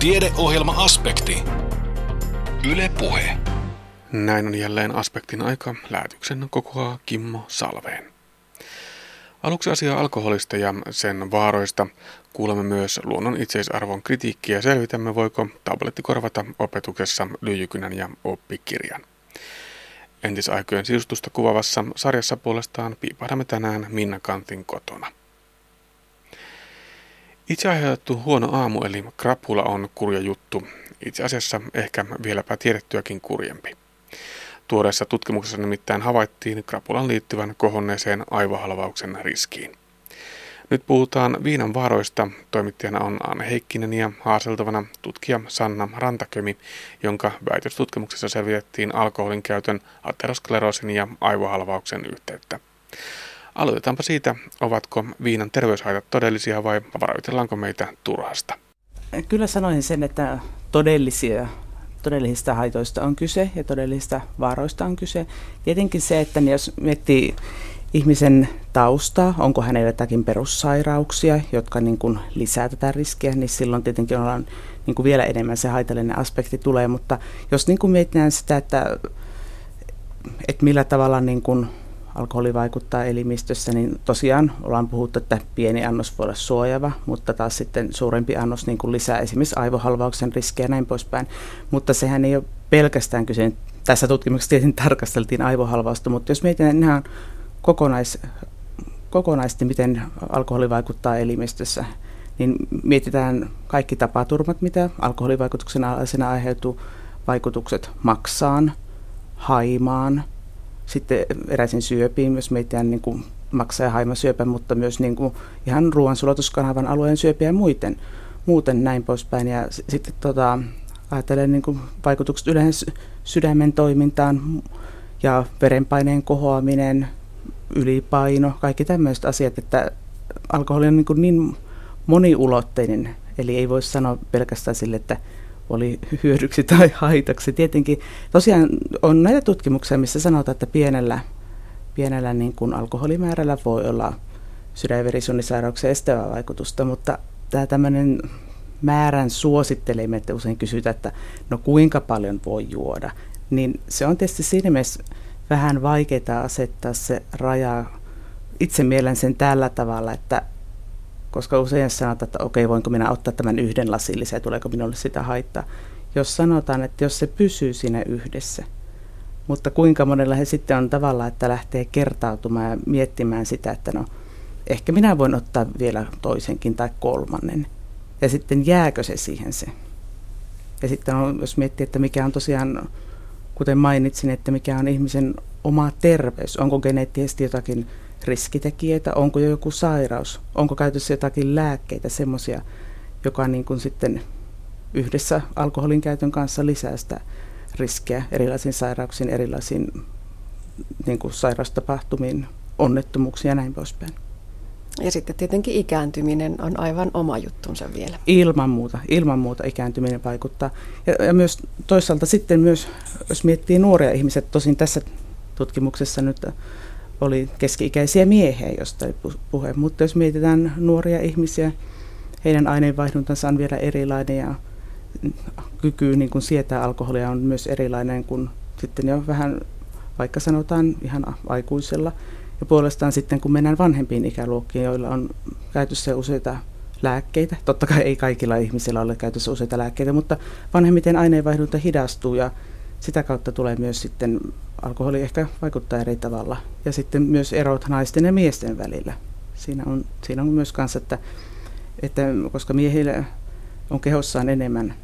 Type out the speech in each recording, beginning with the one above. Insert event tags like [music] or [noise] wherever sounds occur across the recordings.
Tiedeohjelma-aspekti. Yle Puhe. Näin on jälleen aspektin aika. Lähetyksen kokoaa Kimmo Salveen. Aluksi asiaa alkoholista ja sen vaaroista. Kuulemme myös luonnon itseisarvon kritiikkiä ja selvitämme, voiko tabletti korvata opetuksessa lyijykynän ja oppikirjan. Entisaikojen sisustusta kuvavassa sarjassa puolestaan piipahdamme tänään Minna Kantin kotona. Itse aiheutettu huono aamu eli krapula on kurja juttu, itse asiassa ehkä vieläpä tiedettyäkin kurjempi. Tuoreessa tutkimuksessa nimittäin havaittiin krapulan liittyvän kohonneeseen aivohalvauksen riskiin. Nyt puhutaan viinan vaaroista. Toimittajana on Anne Heikkinen ja haaseltavana tutkija Sanna Rantakömi, jonka väitöstutkimuksessa selvitettiin alkoholin käytön ateroskleroosin ja aivohalvauksen yhteyttä. Aloitetaanpa siitä, ovatko viinan terveyshaitat todellisia vai varoitellaanko meitä turhasta? Kyllä sanoisin sen, että todellisia todellisista haitoista on kyse ja todellisista vaaroista on kyse. Tietenkin se, että jos miettii ihmisen taustaa, onko hänellä jotakin perussairauksia, jotka niin kuin lisää tätä riskiä, niin silloin tietenkin ollaan niin kuin vielä enemmän se haitallinen aspekti tulee. Mutta jos niin kuin mietitään sitä, että, että millä tavalla niin kuin alkoholi vaikuttaa elimistössä, niin tosiaan ollaan puhuttu, että pieni annos voi olla suojava, mutta taas sitten suurempi annos niin kuin lisää esimerkiksi aivohalvauksen riskejä ja näin poispäin. Mutta sehän ei ole pelkästään kyse, tässä tutkimuksessa tietenkin tarkasteltiin aivohalvausta, mutta jos mietitään ihan kokonais, kokonaisesti, miten alkoholi vaikuttaa elimistössä, niin mietitään kaikki tapaturmat, mitä alkoholivaikutuksen alaisena aiheutuu, vaikutukset maksaan, haimaan, sitten eräisiin syöpiin, myös meitä niin kuin maksa- ja haimasyöpä, mutta myös niin kuin ihan ruoansulaituskanavan alueen syöpiä ja muuten, muuten näin poispäin. Ja sitten tota, ajattelen niin kuin vaikutukset yleensä sydämen toimintaan ja verenpaineen kohoaminen, ylipaino, kaikki tämmöiset asiat, että alkoholi on niin, niin moniulotteinen, eli ei voi sanoa pelkästään sille, että oli hyödyksi tai haitaksi. Tietenkin tosiaan on näitä tutkimuksia, missä sanotaan, että pienellä, pienellä niin kuin alkoholimäärällä voi olla sydän- ja verisuonisairauksia estävää vaikutusta, mutta tämä tämmöinen määrän suosittelemme, että usein kysytään, että no kuinka paljon voi juoda, niin se on tietysti siinä mielessä vähän vaikeaa asettaa se raja. Itse mielen sen tällä tavalla, että koska usein sanotaan, että okei, voinko minä ottaa tämän yhden lasillisen ja tuleeko minulle sitä haittaa. Jos sanotaan, että jos se pysyy siinä yhdessä, mutta kuinka monella he sitten on tavalla, että lähtee kertautumaan ja miettimään sitä, että no ehkä minä voin ottaa vielä toisenkin tai kolmannen. Ja sitten jääkö se siihen se. Ja sitten on, jos miettii, että mikä on tosiaan, kuten mainitsin, että mikä on ihmisen oma terveys, onko geneettisesti jotakin riskitekijöitä, onko jo joku sairaus, onko käytössä jotakin lääkkeitä, semmoisia, joka niin kuin sitten yhdessä alkoholin käytön kanssa lisää sitä riskiä erilaisiin sairauksiin, erilaisiin niin kuin sairaustapahtumiin, onnettomuuksiin ja näin poispäin. Ja sitten tietenkin ikääntyminen on aivan oma juttunsa vielä. Ilman muuta, ilman muuta ikääntyminen vaikuttaa. Ja, ja myös toisaalta sitten myös, jos miettii nuoria ihmisiä, tosin tässä tutkimuksessa nyt oli keski-ikäisiä miehiä, josta ei puhe. Mutta jos mietitään nuoria ihmisiä, heidän aineenvaihduntansa on vielä erilainen ja kyky niin kuin sietää alkoholia on myös erilainen kuin sitten jo vähän, vaikka sanotaan ihan aikuisella. Ja puolestaan sitten kun mennään vanhempiin ikäluokkiin, joilla on käytössä useita lääkkeitä, totta kai ei kaikilla ihmisillä ole käytössä useita lääkkeitä, mutta vanhemmiten aineenvaihdunta hidastuu ja sitä kautta tulee myös sitten, alkoholi ehkä vaikuttaa eri tavalla. Ja sitten myös erot naisten ja miesten välillä. Siinä on, siinä on myös kanssa, että, että koska miehillä on kehossaan enemmän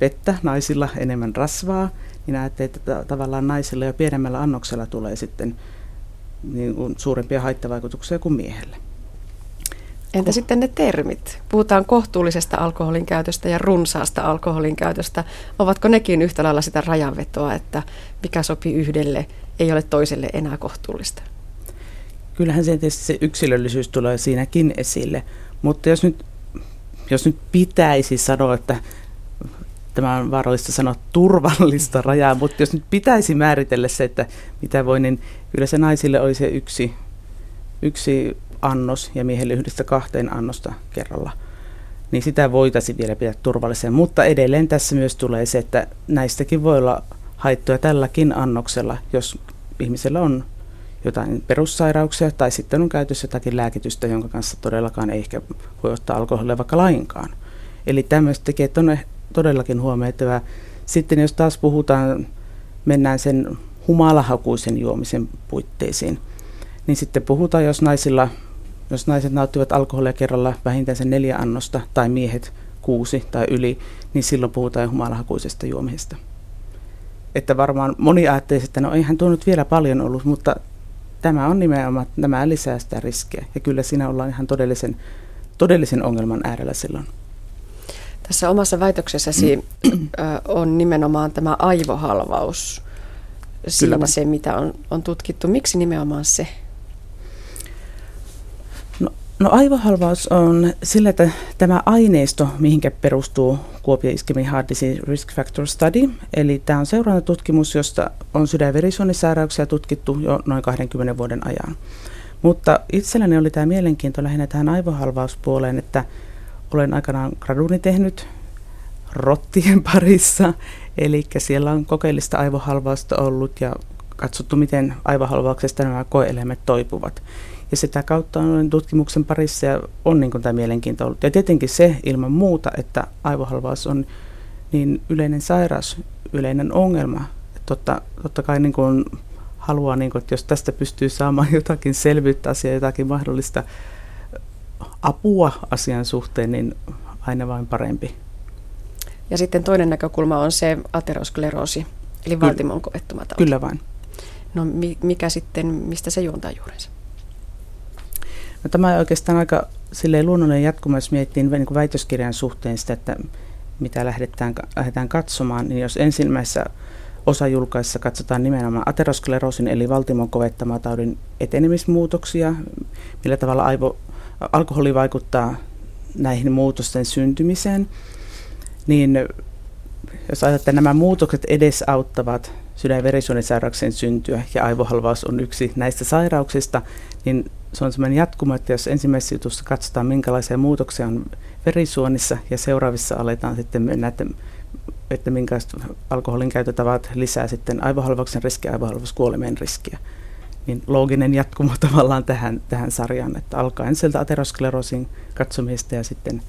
vettä, naisilla enemmän rasvaa, niin ajattelee, että tavallaan naisilla jo pienemmällä annoksella tulee sitten niin suurempia haittavaikutuksia kuin miehelle. Entä sitten ne termit? Puhutaan kohtuullisesta alkoholin käytöstä ja runsaasta alkoholin käytöstä. Ovatko nekin yhtä lailla sitä rajanvetoa, että mikä sopii yhdelle, ei ole toiselle enää kohtuullista? Kyllähän se tietysti se yksilöllisyys tulee siinäkin esille, mutta jos nyt, jos nyt pitäisi sanoa, että tämä on vaarallista sanoa turvallista rajaa, mutta jos nyt pitäisi määritellä se, että mitä voi, niin kyllä se naisille oli se yksi, yksi annos ja miehelle yhdestä kahteen annosta kerralla. niin sitä voitaisiin vielä pitää turvallisena. Mutta edelleen tässä myös tulee se, että näistäkin voi olla haittoja tälläkin annoksella, jos ihmisellä on jotain perussairauksia tai sitten on käytössä jotakin lääkitystä, jonka kanssa todellakaan ei ehkä voi ottaa alkoholia vaikka lainkaan. Eli tämmöiset tekijät on todellakin huomioitava. Sitten jos taas puhutaan, mennään sen humalahakuisen juomisen puitteisiin, niin sitten puhutaan, jos naisilla, jos naiset nauttivat alkoholia kerralla vähintään sen neljä annosta tai miehet kuusi tai yli, niin silloin puhutaan humalahakuisesta juomisesta. Että varmaan moni ajattelisi, että no eihän tuo nyt vielä paljon ollut, mutta tämä on nimenomaan, nämä lisää sitä riskiä. Ja kyllä siinä ollaan ihan todellisen, todellisen ongelman äärellä silloin. Tässä omassa väitöksessäsi on nimenomaan tämä aivohalvaus siinä Kyllä. se, mitä on, on tutkittu. Miksi nimenomaan se? No, aivohalvaus on sillä, että tämä aineisto, mihinkä perustuu Kuopio Iskemi Heart Disease Risk Factor Study, eli tämä on seurantututkimus, josta on sydän- ja verisuonisairauksia tutkittu jo noin 20 vuoden ajan. Mutta itselläni oli tämä mielenkiinto lähinnä tähän aivohalvauspuoleen, että olen aikanaan graduni tehnyt rottien [laughs] parissa, eli siellä on kokeellista aivohalvausta ollut ja katsottu, miten aivohalvauksesta nämä koeeläimet toipuvat. Ja sitä kautta on tutkimuksen parissa ja on niin kuin tämä mielenkiinto ollut. Ja tietenkin se ilman muuta, että aivohalvaus on niin yleinen sairaus, yleinen ongelma. Että totta, totta kai niin kuin haluaa, niin kuin, että jos tästä pystyy saamaan [laughs] jotakin selvyyttä asiaa, jotakin mahdollista apua asian suhteen, niin aina vain parempi. Ja sitten toinen näkökulma on se ateroskleroosi, eli valtimon kovettuma tauti. Kyllä vain. No mikä sitten, mistä se juontaa juurensa? No, tämä on oikeastaan aika silleen luonnollinen jatkuma, jos miettii niin väitöskirjan suhteen sitä, että mitä lähdetään, lähdetään katsomaan, niin jos ensimmäisessä osajulkaissa katsotaan nimenomaan ateroskleroosin eli valtimon kovettama-taudin etenemismuutoksia, millä tavalla aivo, alkoholi vaikuttaa näihin muutosten syntymiseen, niin jos ajatellaan, että nämä muutokset edesauttavat sydän- ja verisuonisairauksien syntyä ja aivohalvaus on yksi näistä sairauksista, niin se on sellainen jatkuma, että jos ensimmäisessä jutussa katsotaan, minkälaisia muutoksia on verisuonissa ja seuraavissa aletaan sitten mennä, että, että minkälaiset alkoholin käytötavat lisää sitten aivohalvauksen riskiä, aivohalvauskuolemien riskiä, niin looginen jatkumo [laughs] tavallaan tähän, tähän sarjaan, että alkaen sieltä ateroskleroosin katsomista ja sitten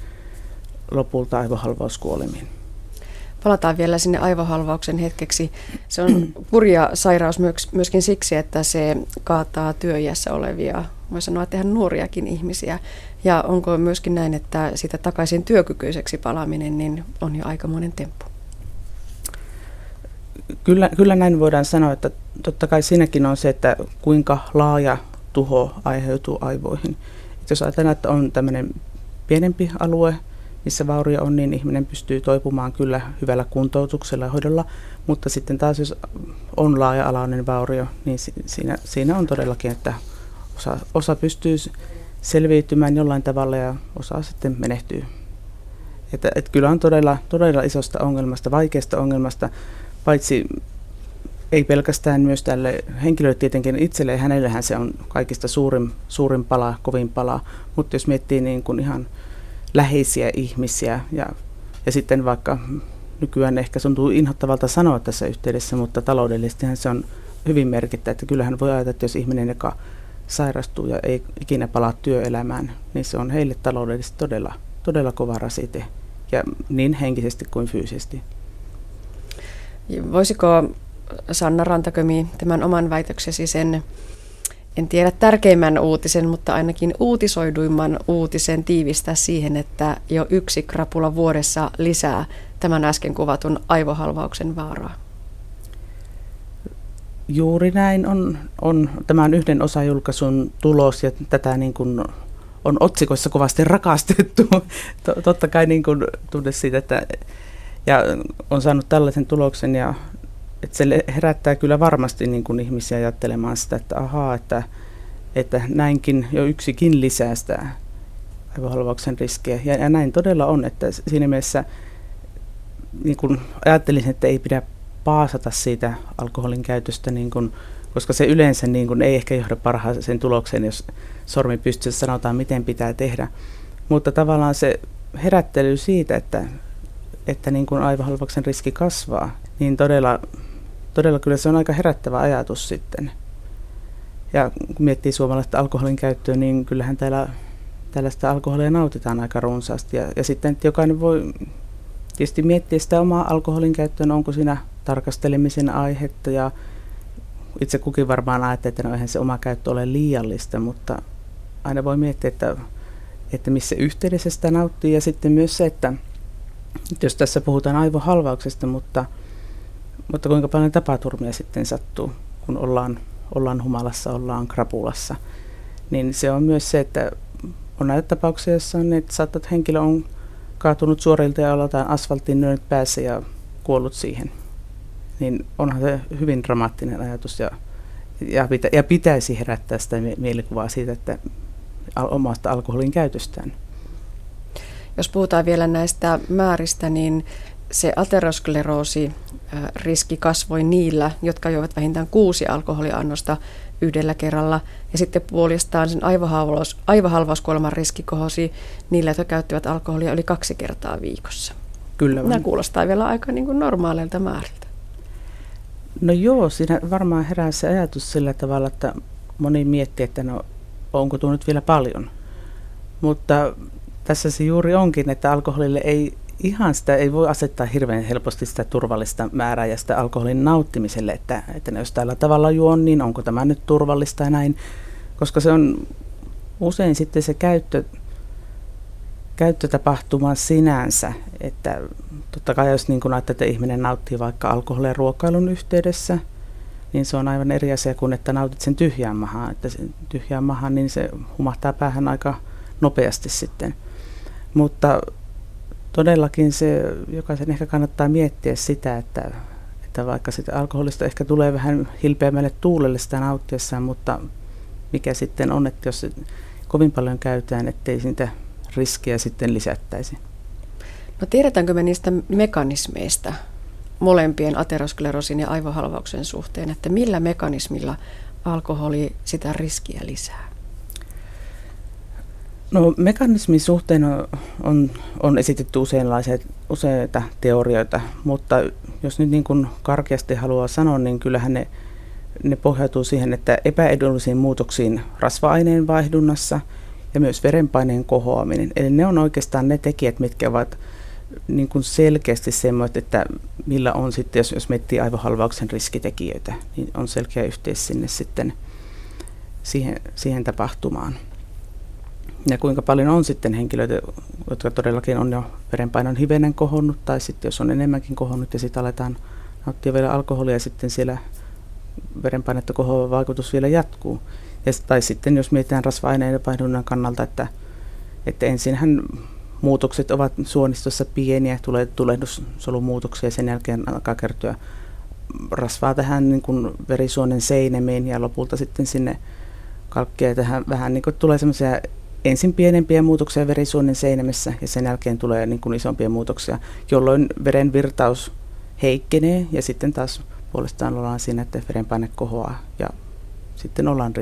lopulta aivohalvauskuolemiin. Palataan vielä sinne aivohalvauksen hetkeksi. Se on [clears throat] kurja sairaus myöskin siksi, että se kaataa työiässä olevia, voi sanoa, että ihan nuoriakin ihmisiä. Ja onko myöskin näin, että sitä takaisin työkykyiseksi palaaminen niin on jo aikamoinen temppu? Kyllä, kyllä näin voidaan sanoa, että totta kai siinäkin on se, että kuinka laaja tuho aiheutuu aivoihin. Et jos ajatellaan, että on tämmöinen pienempi alue, missä vaurio on, niin ihminen pystyy toipumaan kyllä hyvällä kuntoutuksella ja hoidolla, mutta sitten taas jos on laaja-alainen vaurio, niin siinä, siinä on todellakin, että osa, osa pystyy selviytymään jollain tavalla ja osa sitten menehtyy. Että, että kyllä on todella, todella isosta ongelmasta, vaikeasta ongelmasta, paitsi ei pelkästään myös tälle henkilölle tietenkin itselleen, hänellähän se on kaikista suurin, suurin pala, kovin pala, mutta jos miettii niin kuin ihan läheisiä ihmisiä ja, ja sitten vaikka nykyään ehkä se tuntuu inhottavalta sanoa tässä yhteydessä, mutta taloudellisestihan se on hyvin merkittävä, että kyllähän voi ajatella, että jos ihminen, joka sairastuu ja ei ikinä palaa työelämään, niin se on heille taloudellisesti todella, todella kova rasite, ja niin henkisesti kuin fyysisesti. Voisiko Sanna Rantakömi tämän oman väitöksesi sen en tiedä tärkeimmän uutisen, mutta ainakin uutisoiduimman uutisen tiivistää siihen, että jo yksi krapula vuodessa lisää tämän äsken kuvatun aivohalvauksen vaaraa. Juuri näin on, on tämän yhden osajulkaisun tulos ja tätä niin kuin on otsikoissa kovasti rakastettu. [laughs] Totta kai niin kuin tunne siitä, että ja on saanut tällaisen tuloksen ja että se herättää kyllä varmasti niin kuin ihmisiä ajattelemaan sitä, että ahaa, että, että näinkin jo yksikin lisää sitä aivohalvauksen riskejä. Ja, ja näin todella on, että siinä mielessä niin kuin ajattelisin, että ei pidä paasata siitä alkoholin käytöstä, niin kuin, koska se yleensä niin kuin ei ehkä johda parhaaseen tulokseen, jos sormi pystyy sanotaan, miten pitää tehdä. Mutta tavallaan se herättely siitä, että, että niin kuin aivohalvauksen riski kasvaa, niin todella, todella kyllä se on aika herättävä ajatus sitten. Ja kun miettii suomalaista alkoholin käyttöä, niin kyllähän täällä tällaista alkoholia nautitaan aika runsaasti. Ja, ja sitten että jokainen voi tietysti miettiä sitä omaa alkoholin käyttöä, onko siinä tarkastelemisen aihetta ja itse kukin varmaan ajattelee, että no eihän se oma käyttö ole liiallista, mutta aina voi miettiä, että, että missä yhteydessä sitä nauttii ja sitten myös se, että jos tässä puhutaan aivohalvauksesta, mutta, mutta kuinka paljon tapaturmia sitten sattuu, kun ollaan, ollaan humalassa, ollaan krapulassa, niin se on myös se, että on näitä tapauksia, joissa on, että saattaa, että henkilö on kaatunut suorilta ja aloitetaan asfalttiin nyönyt päässä ja kuollut siihen. Niin onhan se hyvin dramaattinen ajatus ja, ja, pitä, ja pitäisi herättää sitä mielikuvaa siitä, että omasta alkoholin käytöstään. Jos puhutaan vielä näistä määristä, niin se ateroskleroosi riski kasvoi niillä, jotka joivat vähintään kuusi alkoholiannosta yhdellä kerralla. Ja sitten puolestaan sen aivohalvaus, aivohalvauskuoleman riski kohosi niillä, jotka käyttivät alkoholia yli kaksi kertaa viikossa. Kyllä. Nämä kuulostaa vielä aika niin kuin normaaleilta määriltä. No joo, siinä varmaan herää se ajatus sillä tavalla, että moni miettii, että no onko tuo nyt vielä paljon. Mutta tässä se juuri onkin, että alkoholille ei ihan sitä ei voi asettaa hirveän helposti sitä turvallista määrää ja sitä alkoholin nauttimiselle, että, että jos tällä tavalla juon, niin onko tämä nyt turvallista ja näin, koska se on usein sitten se käyttö, käyttötapahtuma sinänsä, että totta kai jos niin kun että ihminen nauttii vaikka alkoholia ruokailun yhteydessä, niin se on aivan eri asia kuin että nautit sen tyhjään mahaan, että sen tyhjään mahaan, niin se humahtaa päähän aika nopeasti sitten. Mutta todellakin se, jokaisen ehkä kannattaa miettiä sitä, että, että vaikka sitä alkoholista ehkä tulee vähän hilpeämmälle tuulelle sitä nauttiessaan, mutta mikä sitten on, että jos kovin paljon käytetään, ettei siitä riskiä sitten lisättäisi. No tiedetäänkö me niistä mekanismeista molempien aterosklerosin ja aivohalvauksen suhteen, että millä mekanismilla alkoholi sitä riskiä lisää? No mekanismin suhteen on, on, on esitetty useita teorioita, mutta jos nyt niin kuin karkeasti haluaa sanoa, niin kyllähän ne, ne pohjautuu siihen, että epäedullisiin muutoksiin rasva-aineen vaihdunnassa ja myös verenpaineen kohoaminen. Eli ne on oikeastaan ne tekijät, mitkä ovat niin kuin selkeästi semmoiset, että millä on sitten, jos, jos miettii aivohalvauksen riskitekijöitä, niin on selkeä yhteys sinne sitten siihen, siihen tapahtumaan ja kuinka paljon on sitten henkilöitä, jotka todellakin on jo verenpainon hivenen kohonnut, tai sitten jos on enemmänkin kohonnut ja sitten aletaan nauttia vielä alkoholia ja sitten siellä verenpainetta kohoava vaikutus vielä jatkuu. Ja, tai sitten jos mietitään rasva-aineiden vaihdunnan kannalta, että, että ensinhän muutokset ovat suonistossa pieniä, tulee tulehdussolumuutoksia ja sen jälkeen alkaa kertyä rasvaa tähän niin kuin verisuonen seinemiin ja lopulta sitten sinne kalkkia tähän vähän niin kuin tulee semmoisia ensin pienempiä muutoksia verisuonen seinämessä ja sen jälkeen tulee niin kuin isompia muutoksia, jolloin veren virtaus heikkenee ja sitten taas puolestaan ollaan siinä, että verenpaine kohoaa ja sitten ollaan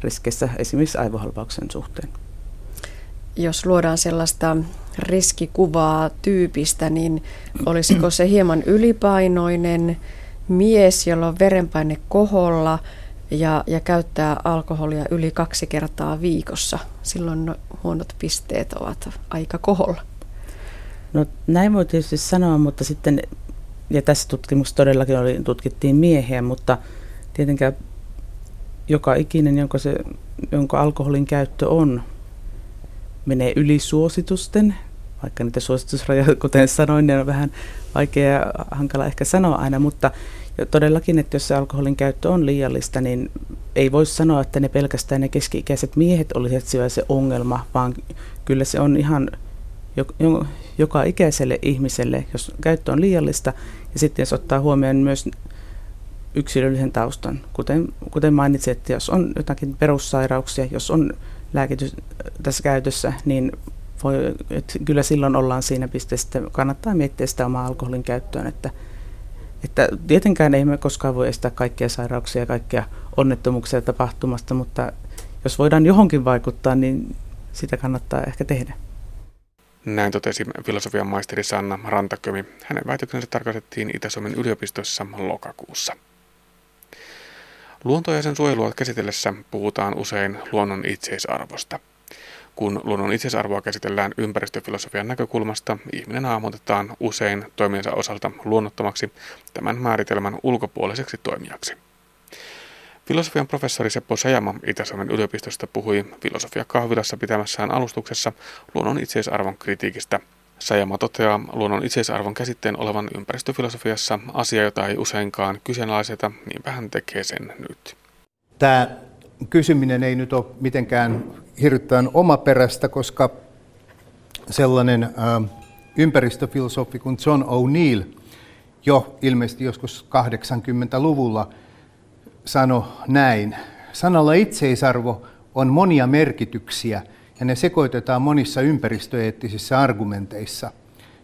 riskeissä esimerkiksi aivohalvauksen suhteen. Jos luodaan sellaista riskikuvaa tyypistä, niin olisiko se hieman ylipainoinen mies, jolla on verenpaine koholla – ja, ja käyttää alkoholia yli kaksi kertaa viikossa. Silloin huonot pisteet ovat aika koholla. No näin voi tietysti sanoa, mutta sitten, ja tässä tutkimuksessa todellakin oli, tutkittiin miehiä, mutta tietenkään joka ikinen, jonka, se, jonka alkoholin käyttö on, menee yli suositusten, vaikka niitä suositusrajoja, kuten sanoin, ne on vähän vaikea ja hankala ehkä sanoa aina, mutta ja todellakin, että jos se alkoholin käyttö on liiallista, niin ei voi sanoa, että ne pelkästään ne keski-ikäiset miehet olisivat se ongelma, vaan kyllä se on ihan joka ikäiselle ihmiselle, jos käyttö on liiallista, ja sitten jos ottaa huomioon myös yksilöllisen taustan, kuten, kuten mainitsin, että jos on jotakin perussairauksia, jos on lääkitys tässä käytössä, niin voi, että kyllä silloin ollaan siinä pisteessä, että kannattaa miettiä sitä omaa alkoholin käyttöön, että että tietenkään ei me koskaan voi estää kaikkia sairauksia ja kaikkia onnettomuuksia tapahtumasta, mutta jos voidaan johonkin vaikuttaa, niin sitä kannattaa ehkä tehdä. Näin totesi filosofian maisteri Sanna Rantakömi. Hänen väitöksensä tarkastettiin Itä-Suomen yliopistossa lokakuussa. Luontoa ja sen suojelua käsitellessä puhutaan usein luonnon itseisarvosta. Kun luonnon itseisarvoa käsitellään ympäristöfilosofian näkökulmasta, ihminen hahmotetaan usein toimiensa osalta luonnottomaksi tämän määritelmän ulkopuoliseksi toimijaksi. Filosofian professori Seppo Sajama Itä-Suomen yliopistosta puhui filosofia kahvilassa pitämässään alustuksessa luonnon itseisarvon kritiikistä. Sajama toteaa luonnon itseisarvon käsitteen olevan ympäristöfilosofiassa asia, jota ei useinkaan kyseenalaiseta, niinpä hän tekee sen nyt. Tämä kysyminen ei nyt ole mitenkään hirvittävän omaperäistä, koska sellainen ympäristöfilosofi kuin John O'Neill jo ilmeisesti joskus 80-luvulla – sano näin. Sanalla itseisarvo on monia merkityksiä ja ne sekoitetaan monissa ympäristöeettisissä argumenteissa.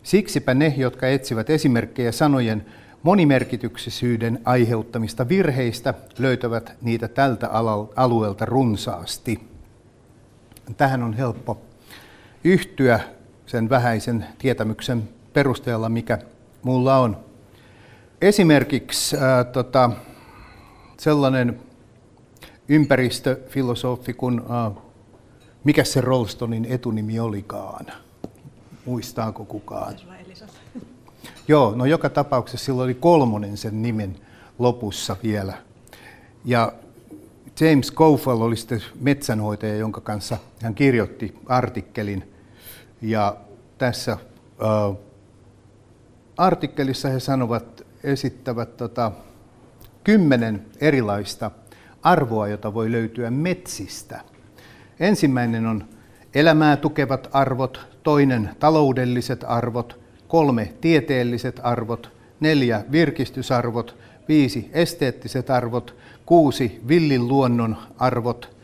Siksipä ne, jotka etsivät esimerkkejä sanojen monimerkityksisyyden aiheuttamista virheistä, löytävät niitä tältä alueelta runsaasti. Tähän on helppo yhtyä sen vähäisen tietämyksen perusteella, mikä mulla on. Esimerkiksi ää, tota, sellainen ympäristöfilosofi kuin, uh, mikä se Rolstonin etunimi olikaan? Muistaako kukaan? [laughs] Joo, no joka tapauksessa sillä oli kolmonen sen nimen lopussa vielä. Ja James Kofel oli sitten metsänhoitaja, jonka kanssa hän kirjoitti artikkelin. Ja tässä uh, artikkelissa he sanovat, esittävät tota, kymmenen erilaista arvoa, jota voi löytyä metsistä. Ensimmäinen on elämää tukevat arvot, toinen taloudelliset arvot, kolme tieteelliset arvot, neljä virkistysarvot, viisi esteettiset arvot, kuusi villin luonnon arvot,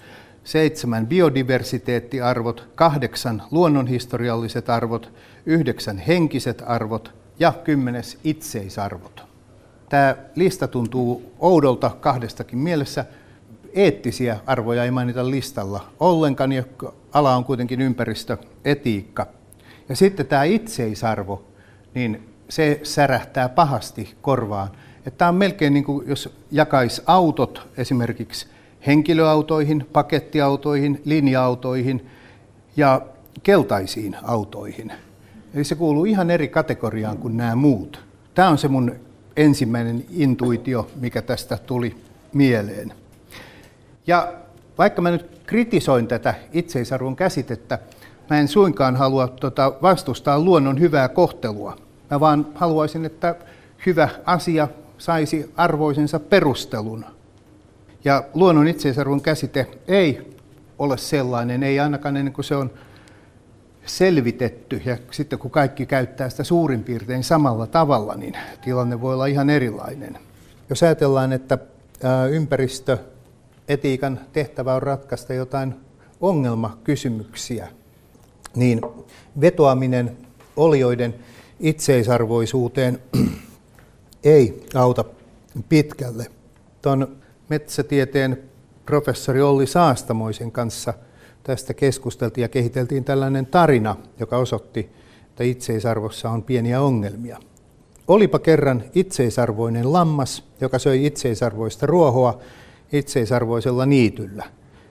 seitsemän biodiversiteettiarvot, kahdeksan luonnonhistorialliset arvot, yhdeksän henkiset arvot ja kymmenes itseisarvot. Tämä lista tuntuu oudolta kahdestakin mielessä. Eettisiä arvoja ei mainita listalla ollenkaan, ja ala on kuitenkin ympäristöetiikka. Ja sitten tämä itseisarvo, niin se särähtää pahasti korvaan. Että tämä on melkein niin kuin jos jakaisi autot esimerkiksi henkilöautoihin, pakettiautoihin, linja-autoihin ja keltaisiin autoihin. Eli se kuuluu ihan eri kategoriaan kuin nämä muut. Tämä on se mun ensimmäinen intuitio, mikä tästä tuli mieleen. Ja vaikka mä nyt kritisoin tätä itseisarvon käsitettä, mä en suinkaan halua tota, vastustaa luonnon hyvää kohtelua. Mä vaan haluaisin, että hyvä asia saisi arvoisensa perustelun. Ja luonnon itseisarvon käsite ei ole sellainen, ei ainakaan ennen kuin se on selvitetty ja sitten kun kaikki käyttää sitä suurin piirtein samalla tavalla, niin tilanne voi olla ihan erilainen. Jos ajatellaan, että ympäristöetiikan tehtävä on ratkaista jotain ongelmakysymyksiä, niin vetoaminen olioiden itseisarvoisuuteen ei auta pitkälle. Tuon metsätieteen professori Olli Saastamoisen kanssa – tästä keskusteltiin ja kehiteltiin tällainen tarina, joka osoitti, että itseisarvossa on pieniä ongelmia. Olipa kerran itseisarvoinen lammas, joka söi itseisarvoista ruohoa itseisarvoisella niityllä.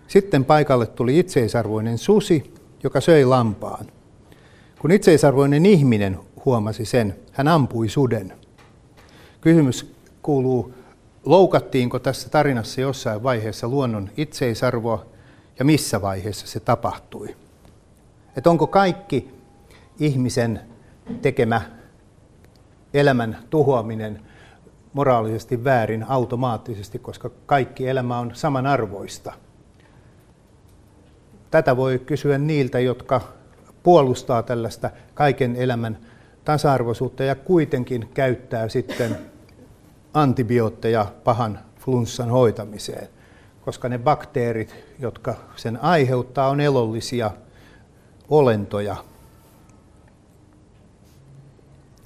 Sitten paikalle tuli itseisarvoinen susi, joka söi lampaan. Kun itseisarvoinen ihminen huomasi sen, hän ampui suden. Kysymys kuuluu, loukattiinko tässä tarinassa jossain vaiheessa luonnon itseisarvoa ja missä vaiheessa se tapahtui. Että onko kaikki ihmisen tekemä elämän tuhoaminen moraalisesti väärin automaattisesti, koska kaikki elämä on samanarvoista. Tätä voi kysyä niiltä, jotka puolustaa tällaista kaiken elämän tasa-arvoisuutta ja kuitenkin käyttää sitten antibiootteja pahan flunssan hoitamiseen koska ne bakteerit, jotka sen aiheuttaa, on elollisia olentoja.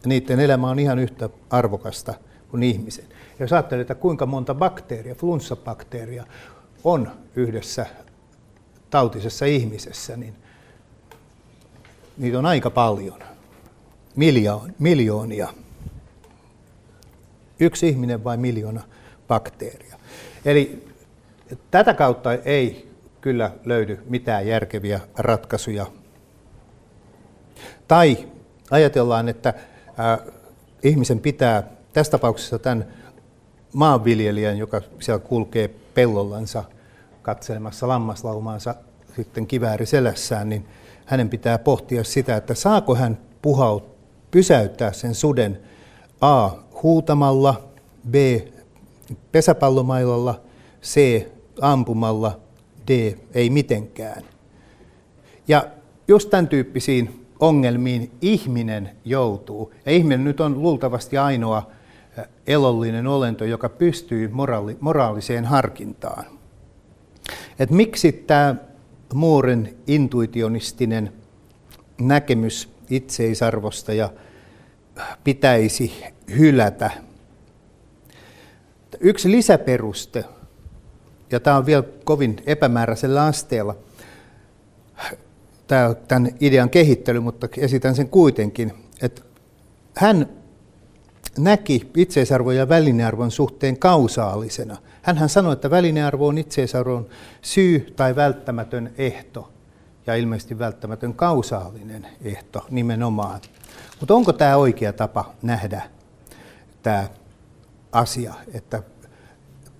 Niiden elämä on ihan yhtä arvokasta kuin ihmisen. Ja jos ajattelee, että kuinka monta bakteeria, flunssabakteeria on yhdessä tautisessa ihmisessä, niin niitä on aika paljon, Miljoon, miljoonia. Yksi ihminen vai miljoona bakteeria. Eli tätä kautta ei kyllä löydy mitään järkeviä ratkaisuja. Tai ajatellaan, että äh, ihmisen pitää tässä tapauksessa tämän maanviljelijän, joka siellä kulkee pellollansa katselemassa lammaslaumaansa sitten kivääri selässään, niin hänen pitää pohtia sitä, että saako hän puhaut, pysäyttää sen suden A huutamalla, B pesäpallomailalla, C ampumalla, D ei mitenkään. Ja just tämän tyyppisiin ongelmiin ihminen joutuu. Ja ihminen nyt on luultavasti ainoa elollinen olento, joka pystyy moraali, moraaliseen harkintaan. Et miksi tämä Mooren intuitionistinen näkemys itseisarvosta ja pitäisi hylätä. Yksi lisäperuste, ja tämä on vielä kovin epämääräisellä asteella, tämä, tämän idean kehittely, mutta esitän sen kuitenkin, että hän näki itseisarvon ja välinearvon suhteen kausaalisena. Hänhän sanoi, että välinearvo on itseisarvon syy tai välttämätön ehto ja ilmeisesti välttämätön kausaalinen ehto nimenomaan. Mutta onko tämä oikea tapa nähdä tämä asia, että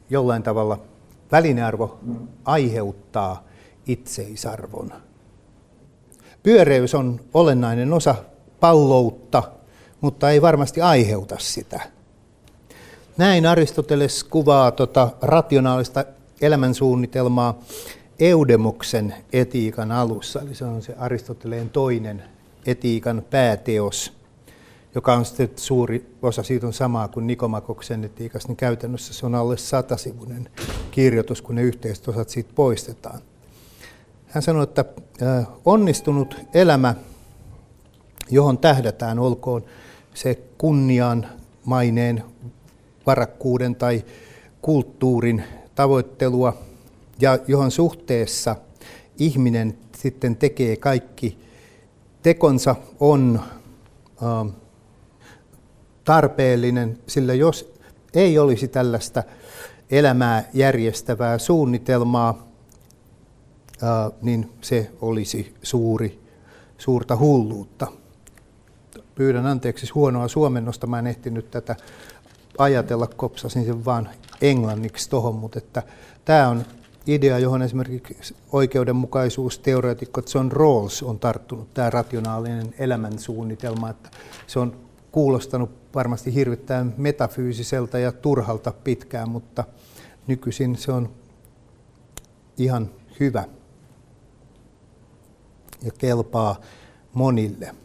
jollain tavalla välinearvo aiheuttaa itseisarvon? Pyöreys on olennainen osa palloutta, mutta ei varmasti aiheuta sitä. Näin Aristoteles kuvaa tota rationaalista elämänsuunnitelmaa Eudemoksen etiikan alussa, eli se on se Aristoteleen toinen etiikan pääteos, joka on sitten suuri osa siitä on samaa kuin Nikomakoksen etiikassa, niin käytännössä se on alle satasivuinen kirjoitus, kun ne yhteiset osat siitä poistetaan. Hän sanoi, että onnistunut elämä, johon tähdätään, olkoon se kunnian, maineen, varakkuuden tai kulttuurin tavoittelua, ja johon suhteessa ihminen sitten tekee kaikki tekonsa on tarpeellinen, sillä jos ei olisi tällaista elämää järjestävää suunnitelmaa, niin se olisi suuri, suurta hulluutta. Pyydän anteeksi huonoa suomennosta, mä en ehtinyt tätä ajatella, kopsasin sen vaan englanniksi tuohon, mutta että tämä on idea, johon esimerkiksi oikeudenmukaisuusteoreetikko John Rawls on tarttunut, tämä rationaalinen elämänsuunnitelma, että se on kuulostanut varmasti hirvittäin metafyysiseltä ja turhalta pitkään, mutta nykyisin se on ihan hyvä ja kelpaa monille.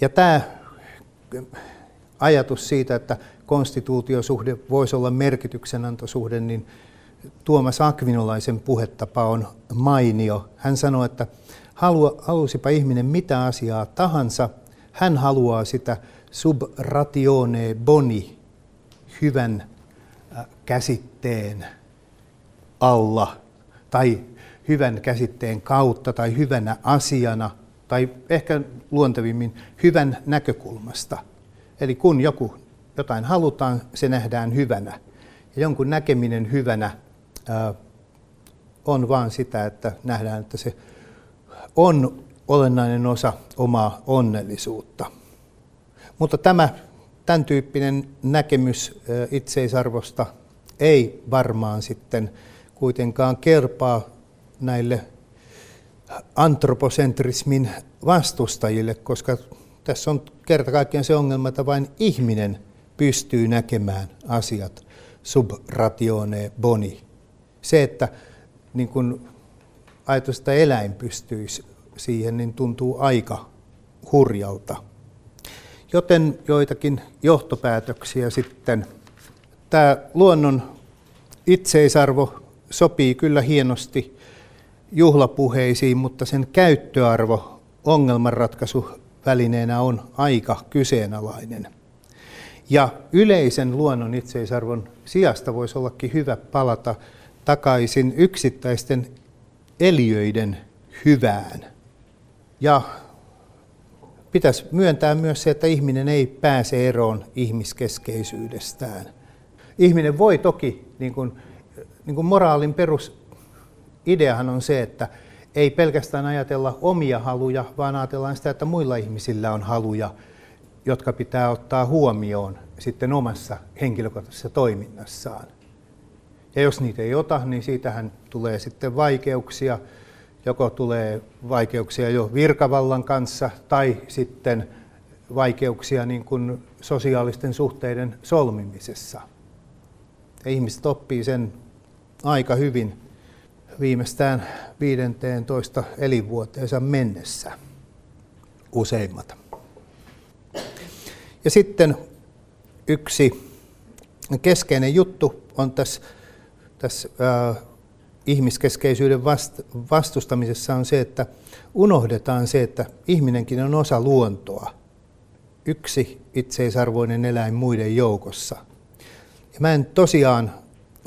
Ja tämä ajatus siitä, että konstituutiosuhde voisi olla merkityksenantosuhde, niin Tuomas Akvinolaisen puhetapa on mainio. Hän sanoi, että halusipa ihminen mitä asiaa tahansa, hän haluaa sitä sub ratione boni, hyvän äh, käsitteen alla, tai hyvän käsitteen kautta, tai hyvänä asiana, tai ehkä luontevimmin hyvän näkökulmasta. Eli kun joku jotain halutaan, se nähdään hyvänä. Ja jonkun näkeminen hyvänä ää, on vain sitä, että nähdään, että se on olennainen osa omaa onnellisuutta. Mutta tämä tämän tyyppinen näkemys itseisarvosta ei varmaan sitten kuitenkaan kerpaa näille antroposentrismin vastustajille, koska tässä on kerta kaikkiaan se ongelma, että vain ihminen pystyy näkemään asiat sub ratione boni. Se, että niin kun ajatus, että eläin pystyisi siihen, niin tuntuu aika hurjalta. Joten joitakin johtopäätöksiä sitten. Tämä luonnon itseisarvo sopii kyllä hienosti juhlapuheisiin, mutta sen käyttöarvo ongelmanratkaisuvälineenä on aika kyseenalainen. Ja yleisen luonnon itseisarvon sijasta voisi ollakin hyvä palata takaisin yksittäisten eliöiden hyvään. Ja pitäisi myöntää myös se, että ihminen ei pääse eroon ihmiskeskeisyydestään. Ihminen voi toki, niin kuin, niin kuin moraalin perusideahan on se, että ei pelkästään ajatella omia haluja, vaan ajatellaan sitä, että muilla ihmisillä on haluja, jotka pitää ottaa huomioon sitten omassa henkilökohtaisessa toiminnassaan. Ja jos niitä ei ota, niin siitähän tulee sitten vaikeuksia. Joko tulee vaikeuksia jo virkavallan kanssa tai sitten vaikeuksia niin kuin sosiaalisten suhteiden solmimisessa. Ja ihmiset oppii sen aika hyvin viimeistään 15 elinvuoteensa mennessä, useimmat. Ja sitten yksi keskeinen juttu on tässä, tässä äh, ihmiskeskeisyyden vast, vastustamisessa on se, että unohdetaan se, että ihminenkin on osa luontoa. Yksi itseisarvoinen eläin muiden joukossa. Ja mä en tosiaan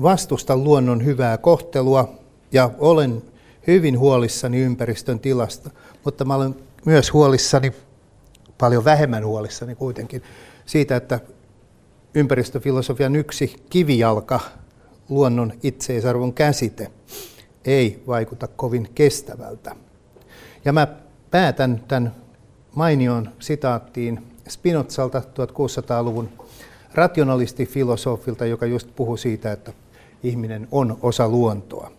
vastusta luonnon hyvää kohtelua ja olen hyvin huolissani ympäristön tilasta, mutta mä olen myös huolissani, paljon vähemmän huolissani kuitenkin, siitä, että ympäristöfilosofian yksi kivijalka, luonnon itseisarvon käsite, ei vaikuta kovin kestävältä. Ja mä päätän tämän mainion sitaattiin Spinozalta 1600-luvun rationalistifilosofilta, joka just puhui siitä, että ihminen on osa luontoa.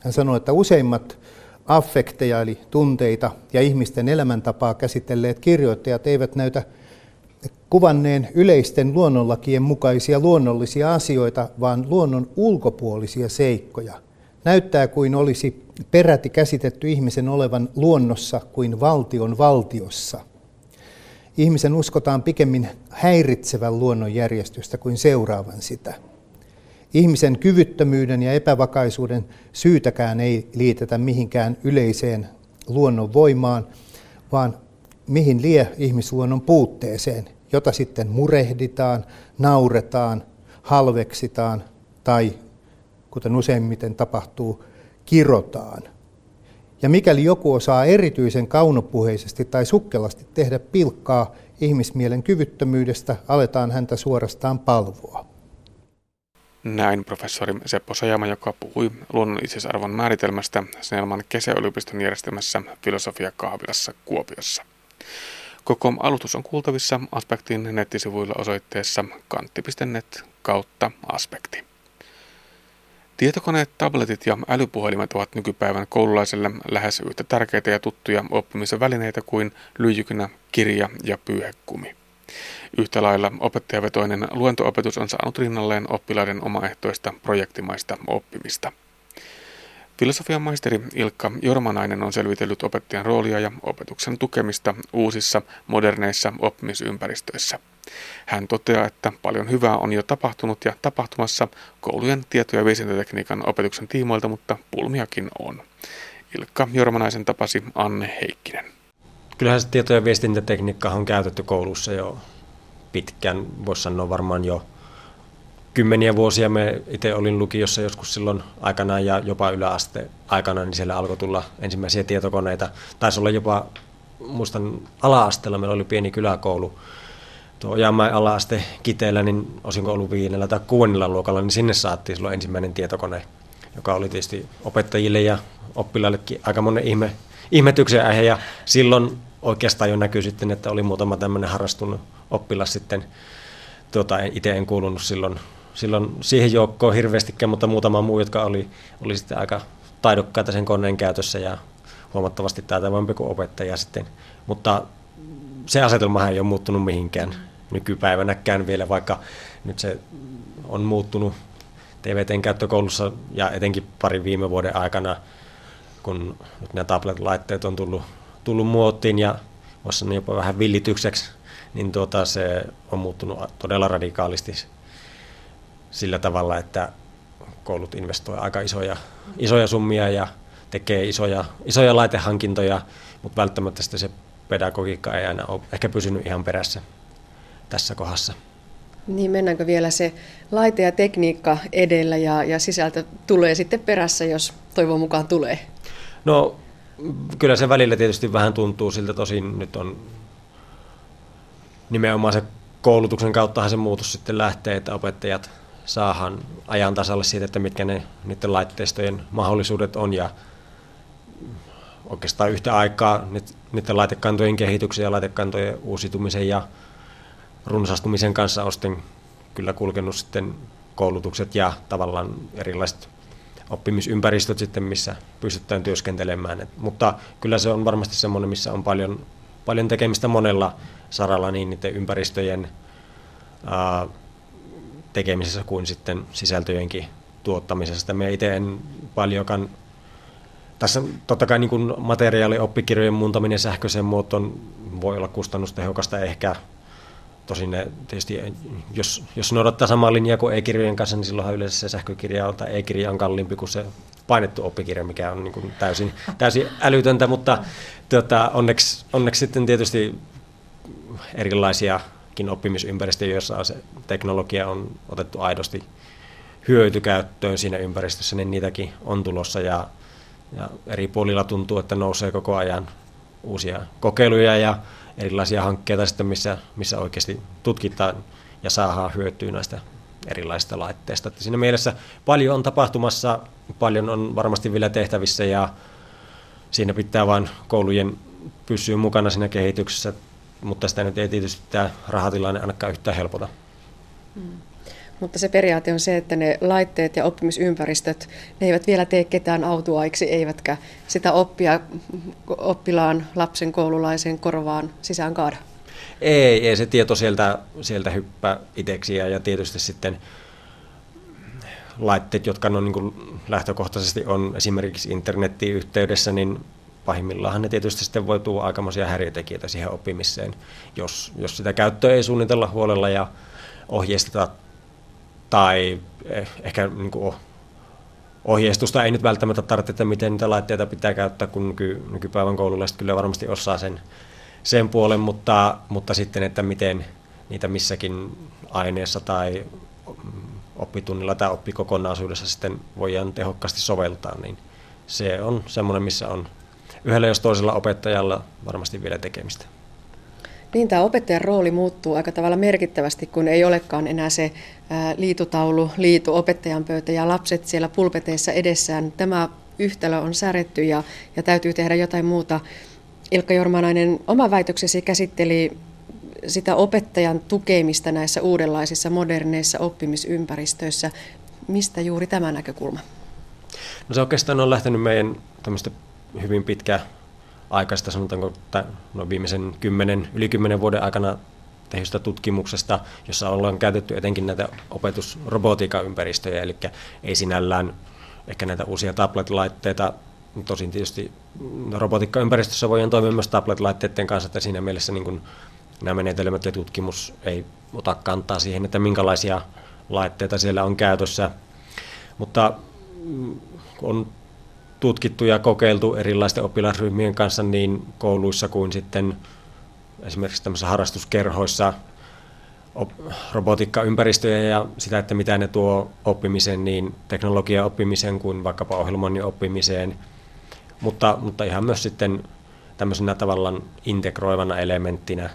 Hän sanoi, että useimmat affekteja eli tunteita ja ihmisten elämäntapaa käsitelleet kirjoittajat eivät näytä kuvanneen yleisten luonnonlakien mukaisia luonnollisia asioita, vaan luonnon ulkopuolisia seikkoja. Näyttää kuin olisi peräti käsitetty ihmisen olevan luonnossa kuin valtion valtiossa. Ihmisen uskotaan pikemmin häiritsevän luonnonjärjestystä kuin seuraavan sitä. Ihmisen kyvyttömyyden ja epävakaisuuden syytäkään ei liitetä mihinkään yleiseen luonnon voimaan, vaan mihin lie ihmisluonnon puutteeseen, jota sitten murehditaan, nauretaan, halveksitaan tai, kuten useimmiten tapahtuu, kirotaan. Ja mikäli joku osaa erityisen kaunopuheisesti tai sukkelasti tehdä pilkkaa ihmismielen kyvyttömyydestä, aletaan häntä suorastaan palvoa. Näin professori Seppo Sajama, joka puhui luonnon itseisarvon määritelmästä Snellman kesäyliopiston järjestämässä filosofiakahvilassa Kuopiossa. Koko alustus on kuultavissa Aspektin nettisivuilla osoitteessa kantti.net kautta aspekti. Tietokoneet, tabletit ja älypuhelimet ovat nykypäivän koululaiselle lähes yhtä tärkeitä ja tuttuja oppimisen välineitä kuin lyijykynä, kirja ja pyyhekumi. Yhtä lailla opettajavetoinen luentoopetus on saanut rinnalleen oppilaiden omaehtoista projektimaista oppimista. Filosofian maisteri Ilkka Jormanainen on selvitellyt opettajan roolia ja opetuksen tukemista uusissa moderneissa oppimisympäristöissä. Hän toteaa, että paljon hyvää on jo tapahtunut ja tapahtumassa koulujen tieto- ja viestintätekniikan opetuksen tiimoilta, mutta pulmiakin on. Ilkka Jormanaisen tapasi Anne Heikkinen. Kyllähän se tieto- ja viestintätekniikka on käytetty koulussa jo pitkään, voisi sanoa varmaan jo kymmeniä vuosia. Me itse olin lukiossa joskus silloin aikanaan ja jopa yläaste aikana, niin siellä alkoi tulla ensimmäisiä tietokoneita. Taisi olla jopa, muistan ala-asteella meillä oli pieni kyläkoulu, tuo Ojanmäen ala-aste Kiteellä, niin osinko ollut viidellä tai kuudennella luokalla, niin sinne saatiin silloin ensimmäinen tietokone, joka oli tietysti opettajille ja oppilaillekin aika monen ihme, ihmetyksen aihe. Ja silloin oikeastaan jo näkyy sitten, että oli muutama tämmöinen harrastunut oppilas sitten, tuota, itse en kuulunut silloin, silloin siihen joukkoon hirveästikään, mutta muutama muu, jotka oli, oli sitten aika taidokkaita sen koneen käytössä ja huomattavasti taitavampi kuin opettaja sitten. Mutta se asetelma ei ole muuttunut mihinkään nykypäivänäkään vielä, vaikka nyt se on muuttunut TVTn käyttökoulussa ja etenkin parin viime vuoden aikana, kun nyt nämä tablet-laitteet on tullut, tullut muottiin ja voisi sanoa jopa vähän villitykseksi, niin tuota, se on muuttunut todella radikaalisti sillä tavalla, että koulut investoi aika isoja, isoja summia ja tekee isoja, isoja laitehankintoja, mutta välttämättä se pedagogiikka ei aina ole ehkä pysynyt ihan perässä tässä kohdassa. Niin mennäänkö vielä se laite ja tekniikka edellä ja, ja sisältö tulee sitten perässä, jos toivon mukaan tulee? No kyllä se välillä tietysti vähän tuntuu siltä, tosin nyt on nimenomaan se koulutuksen kauttahan se muutos sitten lähtee, että opettajat saahan ajan tasalle siitä, että mitkä ne niiden laitteistojen mahdollisuudet on ja oikeastaan yhtä aikaa niiden laitekantojen kehityksen ja laitekantojen uusitumisen ja runsastumisen kanssa on sitten kyllä kulkenut sitten koulutukset ja tavallaan erilaiset oppimisympäristöt sitten, missä pystytään työskentelemään. Et, mutta kyllä se on varmasti semmoinen, missä on paljon, paljon tekemistä monella saralla niin niiden ympäristöjen ää, tekemisessä kuin sitten sisältöjenkin tuottamisesta. Me itse en paljonkaan tässä totta kai niin materiaali, oppikirjojen muuntaminen sähköiseen muotoon voi olla kustannustehokasta ehkä. Tosin ne tietysti, jos, jos noudattaa samaa linjaa kuin e-kirjojen kanssa, niin silloinhan yleensä se sähkökirja on, tai e-kirja on kalliimpi kuin se painettu oppikirja, mikä on niin kuin täysin, täysin älytöntä, mutta tuota, onneksi, onneksi sitten tietysti erilaisiakin oppimisympäristöjä, joissa se teknologia on otettu aidosti hyötykäyttöön siinä ympäristössä, niin niitäkin on tulossa. Ja ja eri puolilla tuntuu, että nousee koko ajan uusia kokeiluja ja erilaisia hankkeita sitten, missä, missä oikeasti tutkitaan ja saadaan hyötyä näistä erilaisista laitteista. Että siinä mielessä paljon on tapahtumassa, paljon on varmasti vielä tehtävissä ja siinä pitää vain koulujen pysyä mukana siinä kehityksessä, mutta sitä nyt ei tietysti tämä rahatilanne ainakaan yhtään helpota. Hmm. Mutta se periaate on se, että ne laitteet ja oppimisympäristöt, ne eivät vielä tee ketään autuaiksi, eivätkä sitä oppia oppilaan, lapsen, koululaisen korvaan sisään kaada. Ei, ei se tieto sieltä, sieltä hyppää itseksi ja, ja tietysti sitten laitteet, jotka on niin lähtökohtaisesti on esimerkiksi internettiyhteydessä, niin pahimmillaan ne tietysti sitten voi tuoda aikamoisia häiriötekijöitä siihen oppimiseen, jos, jos sitä käyttöä ei suunnitella huolella ja ohjeisteta tai eh, ehkä niin kuin ohjeistusta ei nyt välttämättä tarvitse, että miten niitä laitteita pitää käyttää, kun nyky, nykypäivän koululaiset kyllä varmasti osaa sen, sen puolen, mutta, mutta sitten, että miten niitä missäkin aineessa tai oppitunnilla tai oppikokonaisuudessa sitten voidaan tehokkaasti soveltaa, niin se on semmoinen, missä on yhdellä jos toisella opettajalla varmasti vielä tekemistä. Niin, tämä opettajan rooli muuttuu aika tavalla merkittävästi, kun ei olekaan enää se liitutaulu, liitu, opettajan pöytä ja lapset siellä pulpeteissa edessään. Tämä yhtälö on sääretty ja, ja täytyy tehdä jotain muuta. Ilkka Jormanainen, oma väitöksesi käsitteli sitä opettajan tukemista näissä uudenlaisissa moderneissa oppimisympäristöissä. Mistä juuri tämä näkökulma? No se oikeastaan on lähtenyt meidän tämmöistä hyvin pitkä aikaista, sanotaanko no viimeisen kymmenen, yli kymmenen vuoden aikana tehdystä tutkimuksesta, jossa ollaan käytetty etenkin näitä opetusrobotiikan ympäristöjä, eli ei sinällään ehkä näitä uusia tablet-laitteita, tosin tietysti robotiikkaympäristössä voidaan toimia myös tablet-laitteiden kanssa, että siinä mielessä niin kuin nämä menetelmät ja tutkimus ei ota kantaa siihen, että minkälaisia laitteita siellä on käytössä, mutta mm, on tutkittu ja kokeiltu erilaisten oppilasryhmien kanssa niin kouluissa kuin sitten esimerkiksi tämmöisissä harrastuskerhoissa robotiikkaympäristöjä ja sitä, että mitä ne tuo oppimiseen, niin teknologia oppimiseen kuin vaikkapa ohjelmoinnin oppimiseen, mutta, mutta ihan myös sitten tämmöisenä tavallaan integroivana elementtinä,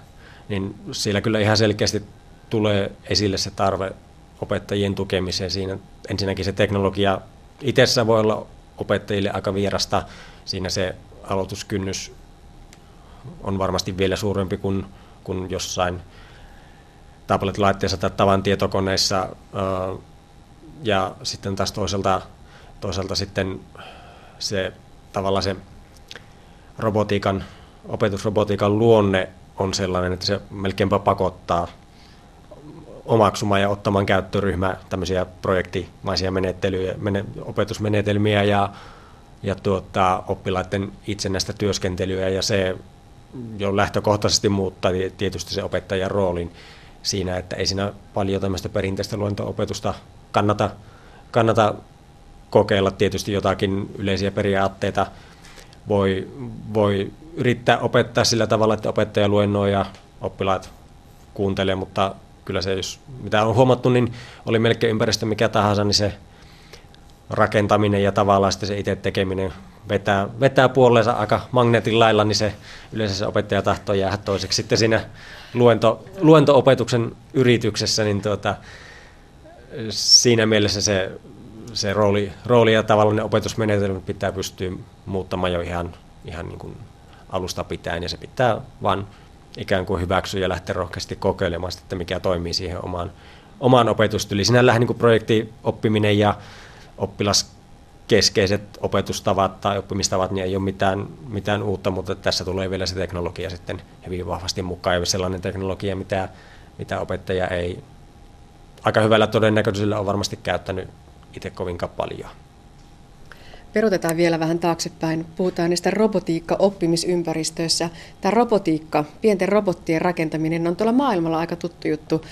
niin siellä kyllä ihan selkeästi tulee esille se tarve opettajien tukemiseen siinä. Ensinnäkin se teknologia itsessään voi olla opettajille aika vierasta. Siinä se aloituskynnys on varmasti vielä suurempi kuin, kuin jossain tablet-laitteessa tai tavan tietokoneissa. Ja sitten taas toisaalta, toisaalta sitten se tavallaan se robotiikan, opetusrobotiikan luonne on sellainen, että se melkeinpä pakottaa omaksumaan ja ottamaan käyttöryhmä tämmöisiä projektimaisia menettelyjä, mene, opetusmenetelmiä ja, ja tuota, oppilaiden itsenäistä työskentelyä ja se jo lähtökohtaisesti muuttaa tietysti se opettajan roolin siinä, että ei siinä paljon tämmöistä perinteistä luento-opetusta kannata, kannata kokeilla tietysti jotakin yleisiä periaatteita. Voi, voi yrittää opettaa sillä tavalla, että opettaja luennoi ja oppilaat kuuntelee, mutta kyllä se, jos mitä on huomattu, niin oli melkein ympäristö mikä tahansa, niin se rakentaminen ja tavallaan sitten se itse tekeminen vetää, vetää puoleensa aika magneetin lailla, niin se yleensä se opettaja tahtoo jäädä toiseksi. Sitten siinä luento, luento-opetuksen yrityksessä, niin tuota, siinä mielessä se, se rooli, rooli ja tavallaan ne opetusmenetelmät pitää pystyä muuttamaan jo ihan, ihan niin kuin alusta pitäen, ja se pitää vain ikään kuin hyväksyä ja lähteä rohkeasti kokeilemaan, että mikä toimii siihen omaan, omaan opetustyliin. Sinällään niin projektioppiminen ja oppilaskeskeiset opetustavat tai oppimistavat niin ei ole mitään, mitään uutta, mutta tässä tulee vielä se teknologia sitten hyvin vahvasti mukaan ja sellainen teknologia, mitä, mitä opettaja ei aika hyvällä todennäköisyydellä on varmasti käyttänyt itse kovinkaan paljon. Perutetaan vielä vähän taaksepäin. Puhutaan niistä robotiikka-oppimisympäristöissä. Tämä robotiikka, pienten robottien rakentaminen on tuolla maailmalla aika tuttu juttu.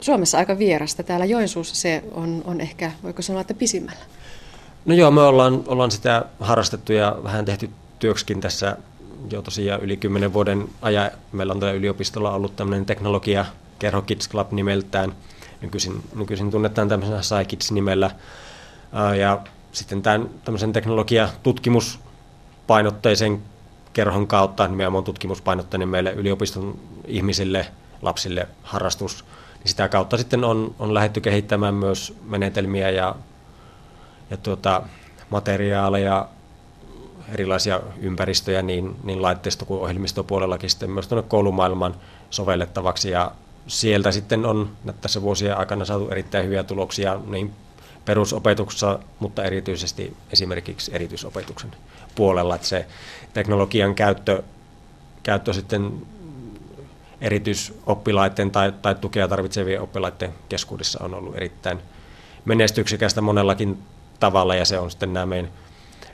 Suomessa aika vierasta. Täällä Joensuussa se on, on ehkä, voiko sanoa, että pisimmällä. No joo, me ollaan, ollaan sitä harrastettu ja vähän tehty työksikin tässä jo tosiaan yli kymmenen vuoden ajan. Meillä on täällä yliopistolla ollut tämmöinen teknologia Kerho Kids Club nimeltään. Nykyisin, nykyisin tunnetaan tämmöisenä SciKids nimellä. Ja sitten tämän tämmöisen teknologiatutkimuspainotteisen kerhon kautta, nimenomaan tutkimuspainotteinen meille yliopiston ihmisille, lapsille harrastus, niin sitä kautta sitten on, on lähdetty kehittämään myös menetelmiä ja, ja tuota, materiaaleja, erilaisia ympäristöjä niin, niin laitteisto- kuin ohjelmistopuolellakin sitten myös tuonne koulumaailman sovellettavaksi. Ja sieltä sitten on tässä vuosien aikana saatu erittäin hyviä tuloksia niin perusopetuksessa, mutta erityisesti esimerkiksi erityisopetuksen puolella, että se teknologian käyttö, käyttö sitten erityisoppilaiden tai, tai tukea tarvitsevien oppilaiden keskuudessa on ollut erittäin menestyksekästä monellakin tavalla ja se on sitten nämä meidän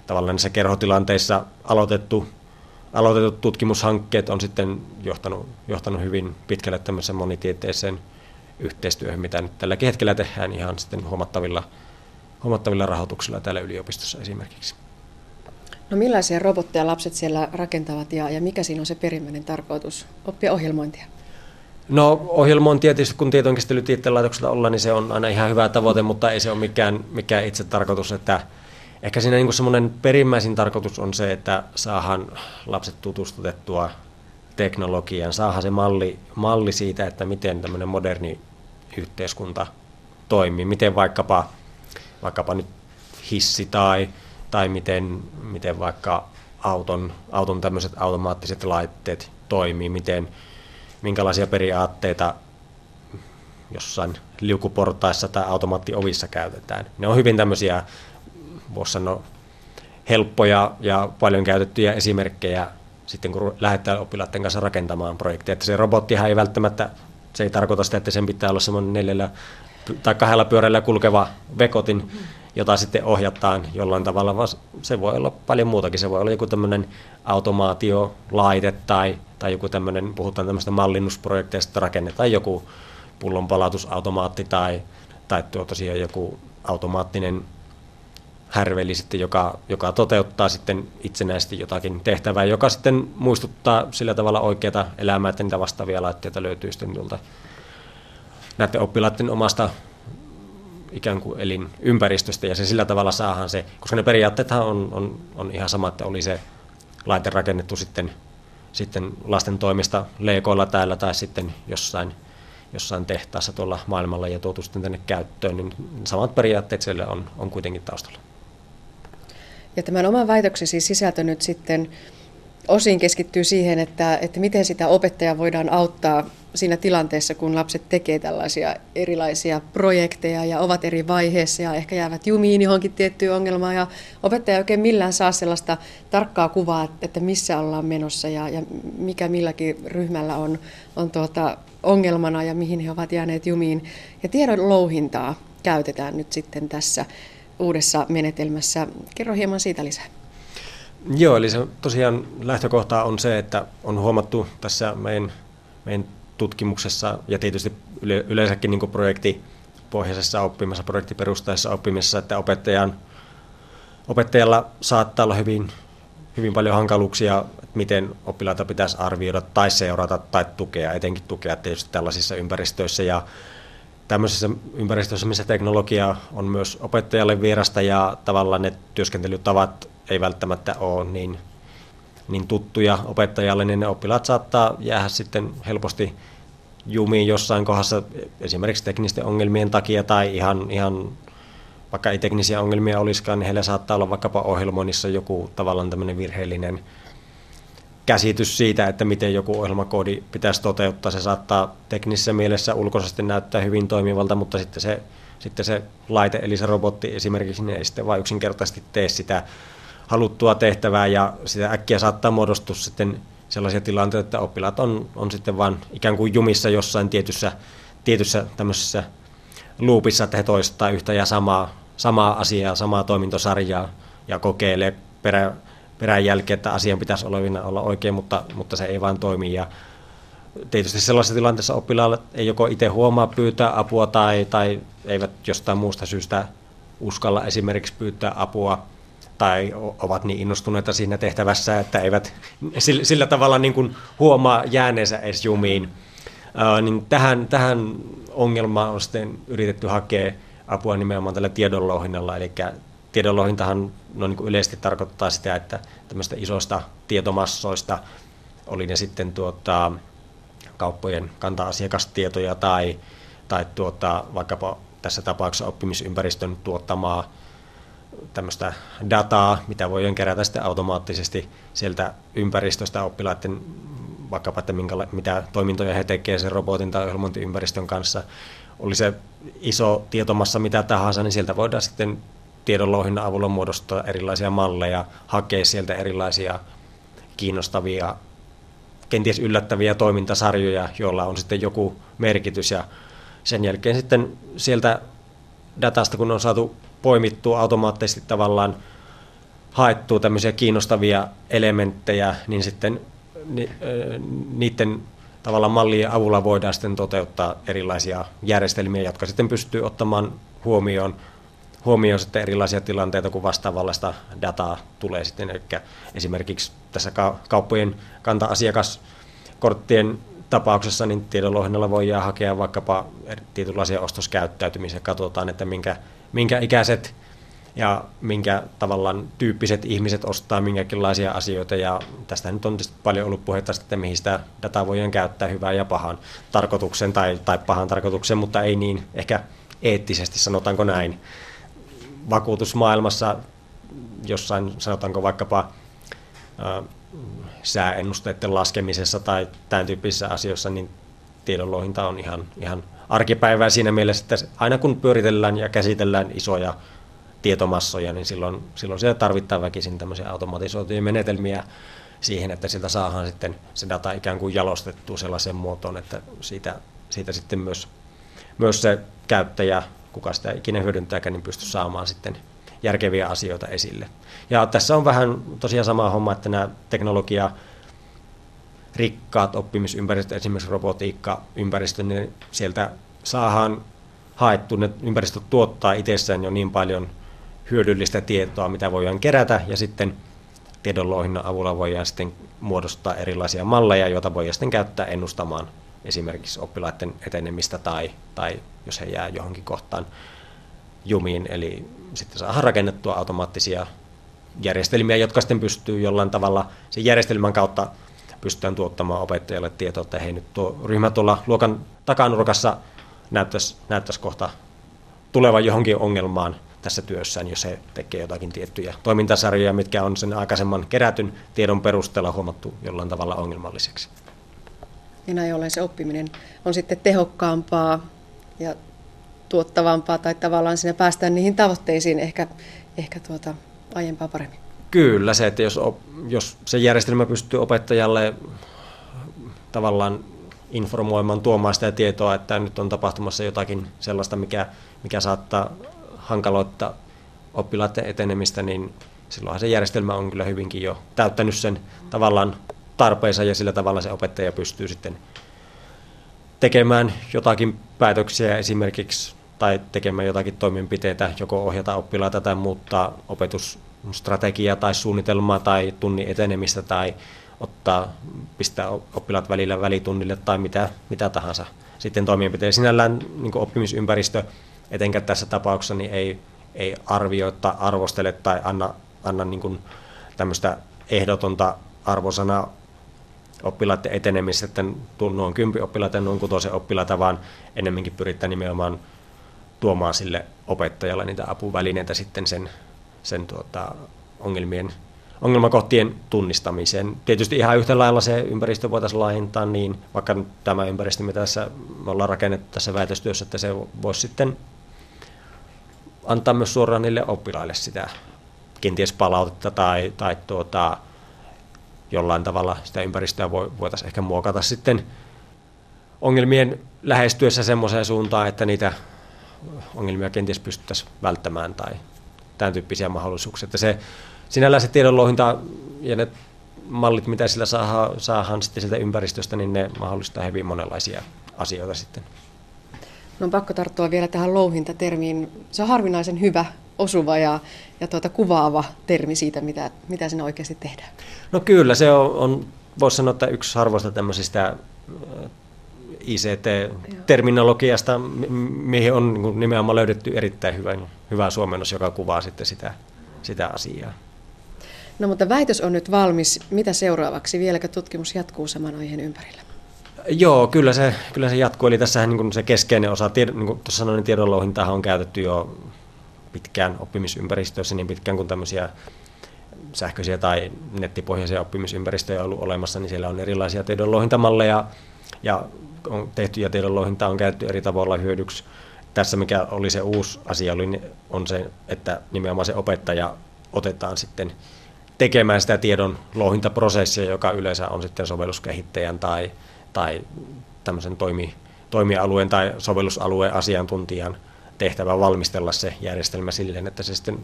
tavallaan näissä kerhotilanteissa aloitettu, aloitetut tutkimushankkeet on sitten johtanut, johtanut hyvin pitkälle tämmöiseen monitieteeseen yhteistyöhön, mitä nyt tälläkin hetkellä tehdään ihan sitten huomattavilla, huomattavilla rahoituksilla täällä yliopistossa esimerkiksi. No millaisia robotteja lapset siellä rakentavat ja, ja mikä siinä on se perimmäinen tarkoitus oppia ohjelmointia? No ohjelmointi tietysti, kun tietojenkäsittelytieteen laitoksella ollaan, niin se on aina ihan hyvä tavoite, mutta ei se ole mikään, mikään itse tarkoitus. Että ehkä siinä niin semmoinen perimmäisin tarkoitus on se, että saahan lapset tutustutettua teknologiaan, saahan se malli, malli siitä, että miten tämmöinen moderni yhteiskunta toimii, miten vaikkapa, vaikkapa nyt hissi tai tai miten, miten vaikka auton, auton tämmöiset automaattiset laitteet toimii, miten, minkälaisia periaatteita jossain liukuportaissa tai automaattiovissa käytetään. Ne on hyvin tämmöisiä, voisi sanoa, helppoja ja paljon käytettyjä esimerkkejä sitten kun lähdetään oppilaiden kanssa rakentamaan projekteja. Että se robottihan ei välttämättä, se ei tarkoita sitä, että sen pitää olla semmoinen neljällä tai kahdella pyörällä kulkeva vekotin, jota sitten ohjataan jollain tavalla, vaan se voi olla paljon muutakin. Se voi olla joku tämmöinen automaatiolaite tai, tai joku tämmöinen, puhutaan tämmöistä mallinnusprojekteista, rakennetaan joku pullonpalautusautomaatti tai, tai tuo tosiaan joku automaattinen härveli sitten, joka, joka toteuttaa sitten itsenäisesti jotakin tehtävää, joka sitten muistuttaa sillä tavalla oikeata elämää, että niitä vastaavia laitteita löytyy sitten näiden oppilaiden omasta ikään kuin elinympäristöstä ja se sillä tavalla saahan se, koska ne periaatteethan on, on, on ihan sama, että oli se laite rakennettu sitten, sitten lasten toimesta leikoilla täällä tai sitten jossain, jossain tehtaassa tuolla maailmalla ja tuotu sitten tänne käyttöön, niin samat periaatteet siellä on, on kuitenkin taustalla. Ja tämän oman väitöksesi sisältö nyt sitten osin keskittyy siihen, että, että miten sitä opettajaa voidaan auttaa siinä tilanteessa, kun lapset tekee tällaisia erilaisia projekteja ja ovat eri vaiheessa ja ehkä jäävät jumiin johonkin tiettyyn ongelmaan ja opettaja ei oikein millään saa sellaista tarkkaa kuvaa, että missä ollaan menossa ja, ja mikä milläkin ryhmällä on, on tuota ongelmana ja mihin he ovat jääneet jumiin. Ja tiedon louhintaa käytetään nyt sitten tässä uudessa menetelmässä. Kerro hieman siitä lisää. Joo, eli se tosiaan lähtökohta on se, että on huomattu tässä meidän, meidän tutkimuksessa ja tietysti yleensäkin niin projektipohjaisessa oppimisessa, projektiperustaisessa oppimisessa, että opettajan, opettajalla saattaa olla hyvin, hyvin paljon hankaluuksia, että miten oppilaita pitäisi arvioida tai seurata tai tukea, etenkin tukea tietysti tällaisissa ympäristöissä. Ja tämmöisissä ympäristöissä, missä teknologia on myös opettajalle vierasta ja tavallaan ne työskentelytavat ei välttämättä ole niin, niin tuttuja opettajalle, niin ne oppilaat saattaa jäädä sitten helposti jumiin jossain kohdassa esimerkiksi teknisten ongelmien takia tai ihan, ihan vaikka ei teknisiä ongelmia olisikaan, niin heillä saattaa olla vaikkapa ohjelmoinnissa joku tavallaan tämmöinen virheellinen käsitys siitä, että miten joku ohjelmakoodi pitäisi toteuttaa. Se saattaa teknisessä mielessä ulkoisesti näyttää hyvin toimivalta, mutta sitten se, sitten se laite, eli se robotti esimerkiksi, niin ei sitten vain yksinkertaisesti tee sitä haluttua tehtävää ja sitä äkkiä saattaa muodostua sitten sellaisia tilanteita, että oppilaat on, on sitten vain ikään kuin jumissa jossain tietyssä, tietyssä tämmöisessä loopissa, että he toistaa yhtä ja samaa, samaa asiaa, samaa toimintosarjaa ja kokeilee perä, perän jälkeen, että asian pitäisi olla, olla oikein, mutta, mutta se ei vaan toimi. Ja tietysti sellaisessa tilanteessa oppilaalle ei joko itse huomaa pyytää apua tai, tai eivät jostain muusta syystä uskalla esimerkiksi pyytää apua tai ovat niin innostuneita siinä tehtävässä, että eivät sillä, sillä tavalla niin kuin huomaa jääneensä edes jumiin. Niin tähän, tähän ongelmaan on sitten yritetty hakea apua nimenomaan tällä tiedonlouhinnalla, eli tiedonlouhintahan no niin kuin yleisesti tarkoittaa sitä, että tämmöistä isoista tietomassoista, oli ne sitten tuota, kauppojen kanta-asiakastietoja tai, tai tuota, vaikkapa tässä tapauksessa oppimisympäristön tuottamaa tämmöistä dataa, mitä voidaan kerätä sitten automaattisesti sieltä ympäristöstä oppilaiden vaikkapa, että minkä, mitä toimintoja he tekevät sen robotin tai ohjelmointiympäristön kanssa. Oli se iso tietomassa mitä tahansa, niin sieltä voidaan sitten tiedonlouhinnan avulla muodostaa erilaisia malleja, hakea sieltä erilaisia kiinnostavia, kenties yllättäviä toimintasarjoja, joilla on sitten joku merkitys ja sen jälkeen sitten sieltä datasta, kun on saatu poimittua automaattisesti tavallaan haettua tämmöisiä kiinnostavia elementtejä, niin sitten niiden tavallaan mallien avulla voidaan sitten toteuttaa erilaisia järjestelmiä, jotka sitten pystyy ottamaan huomioon, huomioon sitten erilaisia tilanteita, kun vastaavallista dataa tulee sitten. Eli esimerkiksi tässä kauppojen kanta-asiakaskorttien tapauksessa niin tiedonlouhinnalla voidaan hakea vaikkapa tietynlaisia ostoskäyttäytymisiä. Katsotaan, että minkä, minkä ikäiset ja minkä tavallaan tyyppiset ihmiset ostaa minkäkinlaisia asioita. Ja tästä nyt on paljon ollut puhetta, että mihin sitä dataa voidaan käyttää hyvään ja pahan tarkoituksen tai, tai pahan tarkoituksen, mutta ei niin ehkä eettisesti, sanotaanko näin. Vakuutusmaailmassa jossain, sanotaanko vaikkapa sääennusteiden laskemisessa tai tämän tyyppisissä asioissa, niin tiedonlouhinta on ihan, ihan arkipäivää siinä mielessä, että aina kun pyöritellään ja käsitellään isoja tietomassoja, niin silloin, silloin siellä tarvittaa väkisin tämmöisiä automatisoituja menetelmiä siihen, että siltä saadaan sitten se data ikään kuin jalostettua sellaiseen muotoon, että siitä, siitä sitten myös, myös se käyttäjä, kuka sitä ikinä hyödyntääkään, niin pystyy saamaan sitten järkeviä asioita esille. Ja tässä on vähän tosiaan sama homma, että nämä teknologia rikkaat oppimisympäristöt, esimerkiksi robotiikka-ympäristö, niin sieltä saadaan haettu, ne ympäristöt tuottaa itsessään jo niin paljon hyödyllistä tietoa, mitä voidaan kerätä, ja sitten tiedonlouhinnan avulla voidaan sitten muodostaa erilaisia malleja, joita voidaan sitten käyttää ennustamaan esimerkiksi oppilaiden etenemistä tai, tai jos he jää johonkin kohtaan jumiin, eli sitten saadaan rakennettua automaattisia järjestelmiä, jotka sitten pystyy jollain tavalla sen järjestelmän kautta pystytään tuottamaan opettajalle tietoa, että hei nyt tuo ryhmä tuolla luokan takanurkassa näyttäisi, näyttäisi kohta tulevan johonkin ongelmaan tässä työssään, jos he tekee jotakin tiettyjä toimintasarjoja, mitkä on sen aikaisemman kerätyn tiedon perusteella huomattu jollain tavalla ongelmalliseksi. Ja näin ollen se oppiminen on sitten tehokkaampaa ja tuottavampaa tai tavallaan sinne päästään niihin tavoitteisiin ehkä, ehkä tuota, aiempaa paremmin. Kyllä, se, että jos, jos se järjestelmä pystyy opettajalle tavallaan informoimaan, tuomaan sitä tietoa, että nyt on tapahtumassa jotakin sellaista, mikä, mikä saattaa hankaloittaa oppilaiden etenemistä, niin silloinhan se järjestelmä on kyllä hyvinkin jo täyttänyt sen tavallaan tarpeensa ja sillä tavalla se opettaja pystyy sitten tekemään jotakin päätöksiä esimerkiksi tai tekemään jotakin toimenpiteitä, joko ohjata oppilaita tai muuttaa opetusstrategiaa tai suunnitelmaa tai tunnin etenemistä tai ottaa, pistää oppilaat välillä välitunnille tai mitä, mitä tahansa. Sitten toimenpiteitä sinällään niin oppimisympäristö, etenkään tässä tapauksessa, niin ei, ei arvioi tai arvostele tai anna, anna niin kuin tämmöistä ehdotonta arvosanaa oppilaiden etenemisessä, että noin kympi oppilaita ja noin kutosen oppilaita, vaan enemmänkin pyritään nimenomaan tuomaan sille opettajalle niitä apuvälineitä sitten sen, sen tuota, ongelmien, ongelmakohtien tunnistamiseen. Tietysti ihan yhtä lailla se ympäristö voitaisiin laajentaa niin, vaikka tämä ympäristö, mitä tässä me ollaan rakennettu tässä väitöstyössä, että se voisi sitten antaa myös suoraan niille oppilaille sitä kenties palautetta tai, tai tuota, jollain tavalla sitä ympäristöä voitaisiin ehkä muokata sitten ongelmien lähestyessä semmoiseen suuntaan, että niitä ongelmia kenties pystyttäisiin välttämään tai tämän tyyppisiä mahdollisuuksia. Että se, sinällään se tiedonlouhinta ja ne mallit, mitä sillä saadaan, saadaan sitten sieltä ympäristöstä, niin ne mahdollistaa hyvin monenlaisia asioita sitten. No on pakko tarttua vielä tähän louhintatermiin. Se on harvinaisen hyvä, osuva ja, ja tuota, kuvaava termi siitä, mitä, mitä siinä oikeasti tehdään. No kyllä, se on, on voisi sanoa, että yksi harvoista tämmöisistä ICT-terminologiasta, mihin on niin nimenomaan löydetty erittäin hyvä, hyvä suomennos, joka kuvaa sitten sitä, sitä asiaa. No mutta väitös on nyt valmis. Mitä seuraavaksi? Vieläkö tutkimus jatkuu saman aiheen ympärillä? Joo, kyllä se, kyllä se jatkuu. Eli tässä niin se keskeinen osa, niin kuin tuossa sanoin, niin tiedonlouhintahan on käytetty jo pitkään oppimisympäristöissä, niin pitkään kuin tämmöisiä sähköisiä tai nettipohjaisia oppimisympäristöjä on ollut olemassa, niin siellä on erilaisia tiedonlouhintamalleja ja on tehty ja tiedonlouhintaa on käytetty eri tavalla hyödyksi. Tässä mikä oli se uusi asia, oli, on se, että nimenomaan se opettaja otetaan sitten tekemään sitä tiedon louhintaprosessia, joka yleensä on sitten sovelluskehittäjän tai, tai tämmöisen toimi, toimialueen tai sovellusalueen asiantuntijan tehtävä valmistella se järjestelmä silleen, että se sitten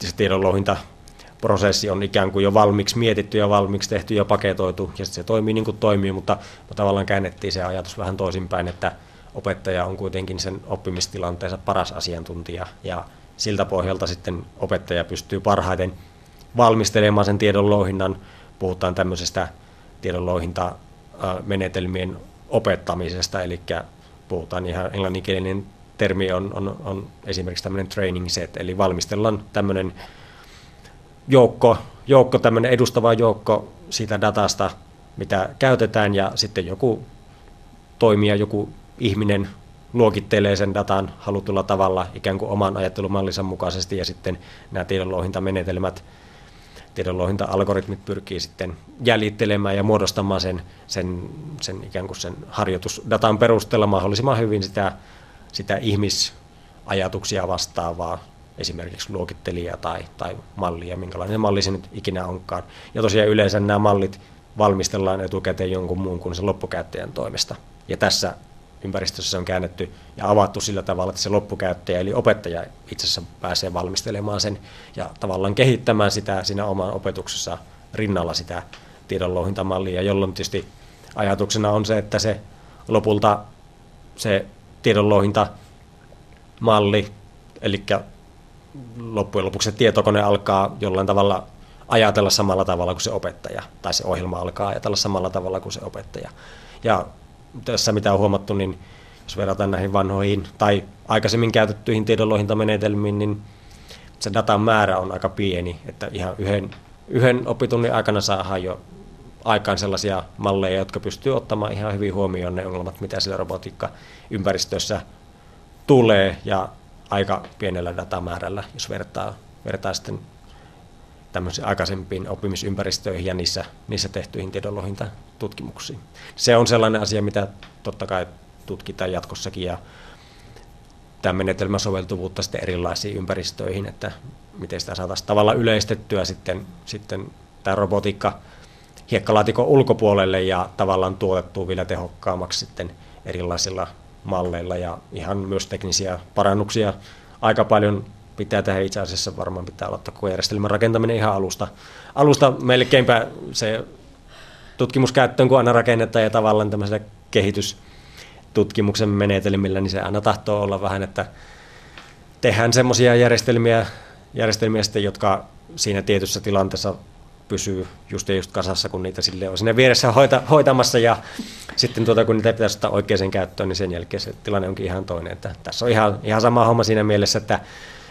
se tiedonlouhinta prosessi on ikään kuin jo valmiiksi mietitty ja valmiiksi tehty ja paketoitu, ja sitten se toimii niin kuin toimii, mutta tavallaan käännettiin se ajatus vähän toisinpäin, että opettaja on kuitenkin sen oppimistilanteensa paras asiantuntija, ja siltä pohjalta sitten opettaja pystyy parhaiten valmistelemaan sen tiedonlouhinnan. Puhutaan tämmöisestä tiedonlouhintamenetelmien opettamisesta, eli puhutaan ihan englanninkielinen termi on, on, on esimerkiksi tämmöinen training set, eli valmistellaan tämmöinen joukko, joukko tämmöinen edustava joukko siitä datasta, mitä käytetään, ja sitten joku toimija, joku ihminen luokittelee sen datan halutulla tavalla ikään kuin oman ajattelumallinsa mukaisesti, ja sitten nämä tiedonlouhintamenetelmät, tiedonlouhinta-algoritmit pyrkii sitten jäljittelemään ja muodostamaan sen, sen, sen ikään kuin sen harjoitusdatan perusteella mahdollisimman hyvin sitä sitä ihmisajatuksia vastaavaa esimerkiksi luokittelijaa tai, tai mallia, minkälainen malli se nyt ikinä onkaan. Ja tosiaan yleensä nämä mallit valmistellaan etukäteen jonkun muun kuin sen loppukäyttäjän toimesta. Ja tässä ympäristössä se on käännetty ja avattu sillä tavalla, että se loppukäyttäjä eli opettaja itse asiassa pääsee valmistelemaan sen ja tavallaan kehittämään sitä siinä oman opetuksessa rinnalla sitä tiedonlouhintamallia, jolloin tietysti ajatuksena on se, että se lopulta se tiedonlouhintamalli, eli loppujen lopuksi se tietokone alkaa jollain tavalla ajatella samalla tavalla kuin se opettaja, tai se ohjelma alkaa ajatella samalla tavalla kuin se opettaja. Ja tässä mitä on huomattu, niin jos verrataan näihin vanhoihin tai aikaisemmin käytettyihin tiedonlouhintamenetelmiin, niin se datan määrä on aika pieni, että ihan yhden, yhden opitunnin aikana saadaan jo aikaan sellaisia malleja, jotka pystyy ottamaan ihan hyvin huomioon ne ongelmat, mitä sillä robotiikka-ympäristössä tulee ja aika pienellä datamäärällä, jos vertaa, vertaa sitten tämmöisiin aikaisempiin oppimisympäristöihin ja niissä, niissä tehtyihin tiedonlohintatutkimuksiin. Se on sellainen asia, mitä totta kai tutkitaan jatkossakin ja tämä menetelmä soveltuvuutta sitten erilaisiin ympäristöihin, että miten sitä saataisiin tavallaan yleistettyä sitten, sitten tämä robotiikka hiekkalaatikon ulkopuolelle ja tavallaan tuotettua vielä tehokkaammaksi sitten erilaisilla malleilla ja ihan myös teknisiä parannuksia aika paljon pitää tehdä itse asiassa varmaan pitää aloittaa koko järjestelmän rakentaminen ihan alusta. Alusta melkeinpä se tutkimuskäyttöön, kun aina rakennetaan ja tavallaan tämmöisellä kehitystutkimuksen menetelmillä, niin se aina tahtoo olla vähän, että tehdään semmoisia järjestelmiä, järjestelmiä sitten, jotka siinä tietyssä tilanteessa pysyy just ja just kasassa, kun niitä sille on sinne vieressä hoita, hoitamassa ja sitten tuota, kun niitä pitäisi ottaa oikeaan käyttöön, niin sen jälkeen se tilanne onkin ihan toinen. Että tässä on ihan, ihan sama homma siinä mielessä, että,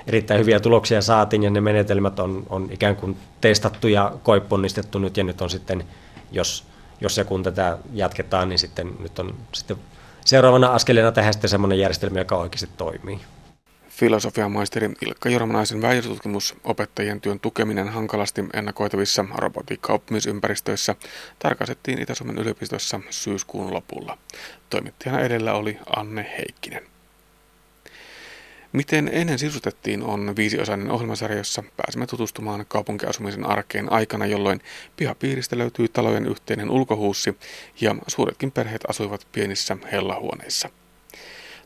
erittäin hyviä tuloksia saatiin ja ne menetelmät on, on ikään kuin testattu ja koipponnistettu nyt ja nyt on sitten, jos, jos ja kun tätä jatketaan, niin sitten nyt on sitten seuraavana askeleena tehdä sitten semmoinen järjestelmä, joka oikeasti toimii. Filosofian maisteri Ilkka Jormanaisen väitötutkimus opettajien työn tukeminen hankalasti ennakoitavissa robotiikkaoppimisympäristöissä tarkastettiin Itä-Suomen yliopistossa syyskuun lopulla. Toimittajana edellä oli Anne Heikkinen. Miten ennen sisustettiin on viisiosainen ohjelmasarja, jossa pääsemme tutustumaan kaupunkiasumisen arkeen aikana, jolloin pihapiiristä löytyy talojen yhteinen ulkohuussi ja suuretkin perheet asuivat pienissä hellahuoneissa.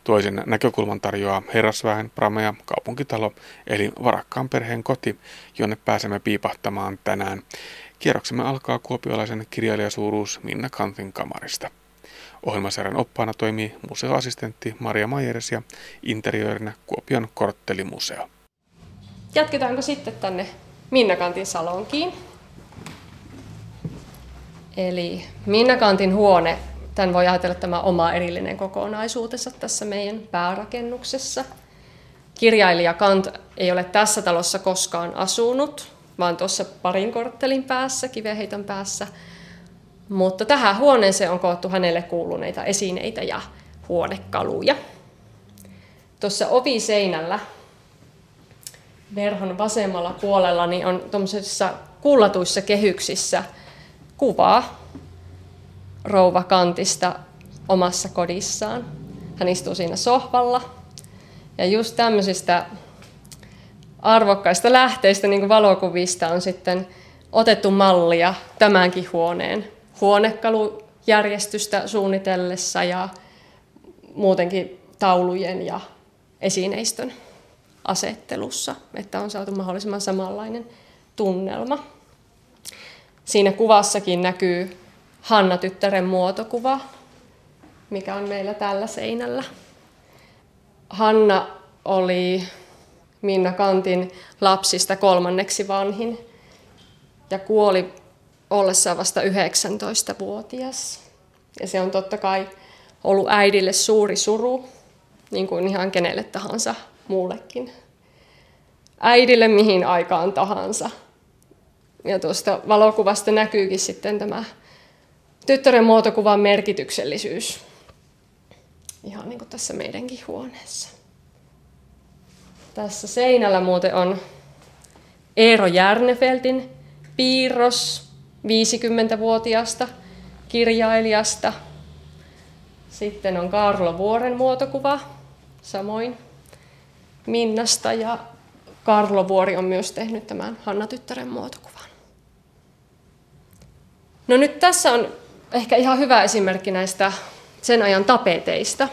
Toisen näkökulman tarjoaa herrasväen Pramea kaupunkitalo, eli varakkaan perheen koti, jonne pääsemme piipahtamaan tänään. Kierroksemme alkaa kuopiolaisen kirjailijasuuruus Minna Kantin kamarista. Ohjelmasarjan oppaana toimii museoassistentti Maria Majers ja interiöörinä Kuopion korttelimuseo. Jatketaanko sitten tänne Minnakantin salonkiin? Eli Minnakantin huone, tämän voi ajatella tämä oma erillinen kokonaisuutensa tässä meidän päärakennuksessa. Kirjailija Kant ei ole tässä talossa koskaan asunut, vaan tuossa parin korttelin päässä, kiveheiton päässä – mutta tähän huoneeseen on koottu hänelle kuuluneita esineitä ja huonekaluja. Tuossa oviseinällä verhon vasemmalla puolella niin on tuommoisissa kullatuissa kehyksissä kuvaa rouva Kantista omassa kodissaan. Hän istuu siinä sohvalla. Ja just tämmöisistä arvokkaista lähteistä, niin kuin valokuvista, on sitten otettu mallia tämänkin huoneen huonekalujärjestystä suunnitellessa ja muutenkin taulujen ja esineistön asettelussa, että on saatu mahdollisimman samanlainen tunnelma. Siinä kuvassakin näkyy Hanna-tyttären muotokuva, mikä on meillä tällä seinällä. Hanna oli Minna Kantin lapsista kolmanneksi vanhin ja kuoli ollessaan vasta 19-vuotias. Ja se on totta kai ollut äidille suuri suru, niin kuin ihan kenelle tahansa muullekin. Äidille mihin aikaan tahansa. Ja tuosta valokuvasta näkyykin sitten tämä tyttären muotokuvan merkityksellisyys. Ihan niin kuin tässä meidänkin huoneessa. Tässä seinällä muuten on Eero Järnefeltin piirros 50-vuotiaasta kirjailijasta. Sitten on Karlo Vuoren muotokuva, samoin Minnasta ja Karlo Vuori on myös tehnyt tämän Hanna-tyttären muotokuvan. No nyt tässä on ehkä ihan hyvä esimerkki näistä sen ajan tapeteista.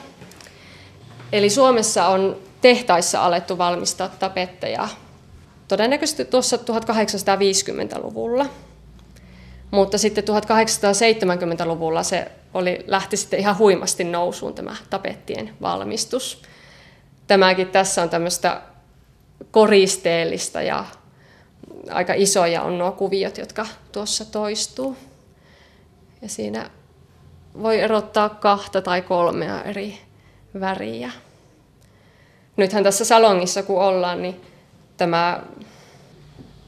Eli Suomessa on tehtaissa alettu valmistaa tapetteja todennäköisesti tuossa 1850-luvulla. Mutta sitten 1870-luvulla se oli, lähti sitten ihan huimasti nousuun tämä tapettien valmistus. Tämäkin tässä on tämmöistä koristeellista ja aika isoja on nuo kuviot, jotka tuossa toistuu. Ja siinä voi erottaa kahta tai kolmea eri väriä. Nythän tässä salongissa kun ollaan, niin tämä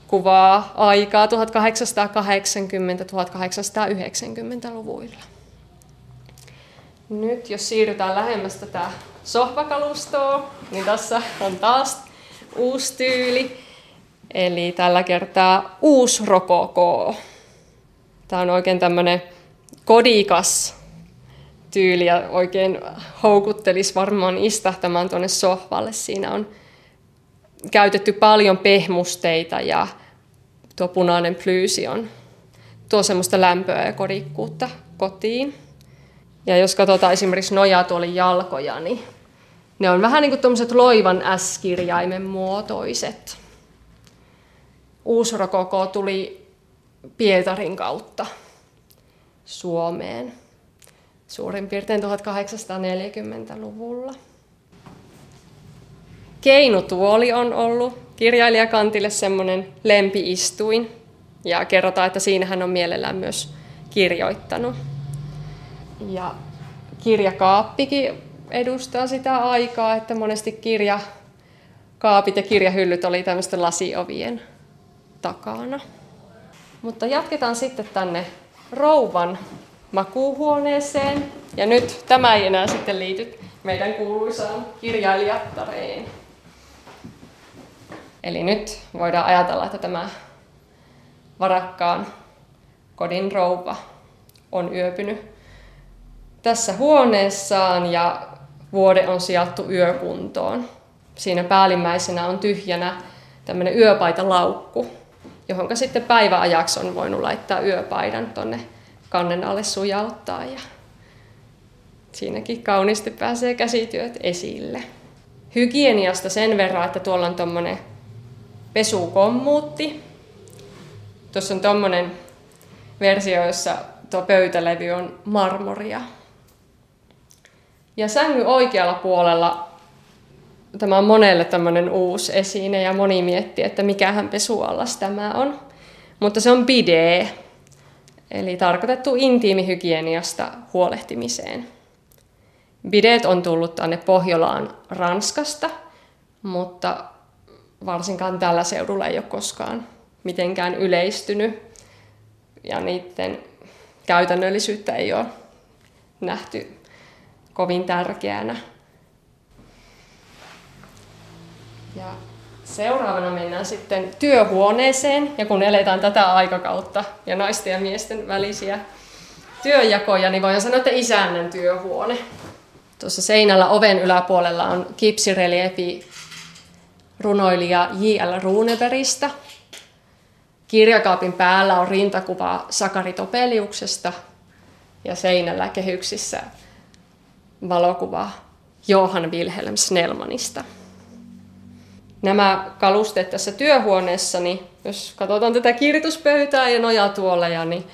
kuvaa aikaa 1880-1890-luvuilla. Nyt jos siirrytään lähemmäs tätä sohvakalustoa, niin on taas uusi tyyli. Eli tällä kertaa uusi rokoko. Tämä on oikein tämmöinen kodikas tyyli ja oikein houkuttelisi varmaan istahtamaan tuonne sohvalle. Siinä on käytetty paljon pehmusteita ja tuo punainen plyysi on tuo semmoista lämpöä ja kodikkuutta kotiin. Ja jos katsotaan esimerkiksi nojatuolin jalkoja, niin ne on vähän niin kuin tuommoiset loivan S-kirjaimen muotoiset. Uusrokoko tuli Pietarin kautta Suomeen suurin piirtein 1840-luvulla. Keinutuoli on ollut kirjailijakantille semmoinen lempiistuin ja kerrotaan, että siinä hän on mielellään myös kirjoittanut. Ja kirjakaappikin edustaa sitä aikaa, että monesti kirja kaapit ja kirjahyllyt oli tämmöisten lasiovien takana. Mutta jatketaan sitten tänne rouvan makuuhuoneeseen. Ja nyt tämä ei enää sitten liity meidän kuuluisaan kirjailijattareen. Eli nyt voidaan ajatella, että tämä varakkaan kodin rouva on yöpynyt tässä huoneessaan ja vuode on sijattu yökuntoon. Siinä päällimmäisenä on tyhjänä tämmöinen yöpaitalaukku, johon sitten päiväajaksi on voinut laittaa yöpaidan tonne kannen alle sujauttaa ja siinäkin kauniisti pääsee käsityöt esille. Hygieniasta sen verran, että tuolla on tuommoinen pesukommuutti. Tuossa on tuommoinen versio, jossa tuo pöytälevy on marmoria. Ja sängy oikealla puolella tämä on monelle tämmöinen uusi esine ja moni miettii, että mikähän pesuallas tämä on. Mutta se on bidee, eli tarkoitettu intiimihygieniasta huolehtimiseen. Bidet on tullut tänne Pohjolaan Ranskasta, mutta varsinkaan tällä seudulla ei ole koskaan mitenkään yleistynyt ja niiden käytännöllisyyttä ei ole nähty kovin tärkeänä. Ja seuraavana mennään sitten työhuoneeseen, ja kun eletään tätä aikakautta ja naisten ja miesten välisiä työjakoja, niin voidaan sanoa, että isännän työhuone. Tuossa seinällä oven yläpuolella on kipsireliefi runoilija J.L. Runebergistä. Kirjakaapin päällä on rintakuva Sakari Topeliuksesta ja seinällä kehyksissä valokuva Johan Wilhelm Snellmanista. Nämä kalusteet tässä työhuoneessa, niin jos katsotaan tätä kirjoituspöytää ja nojatuoleja, niin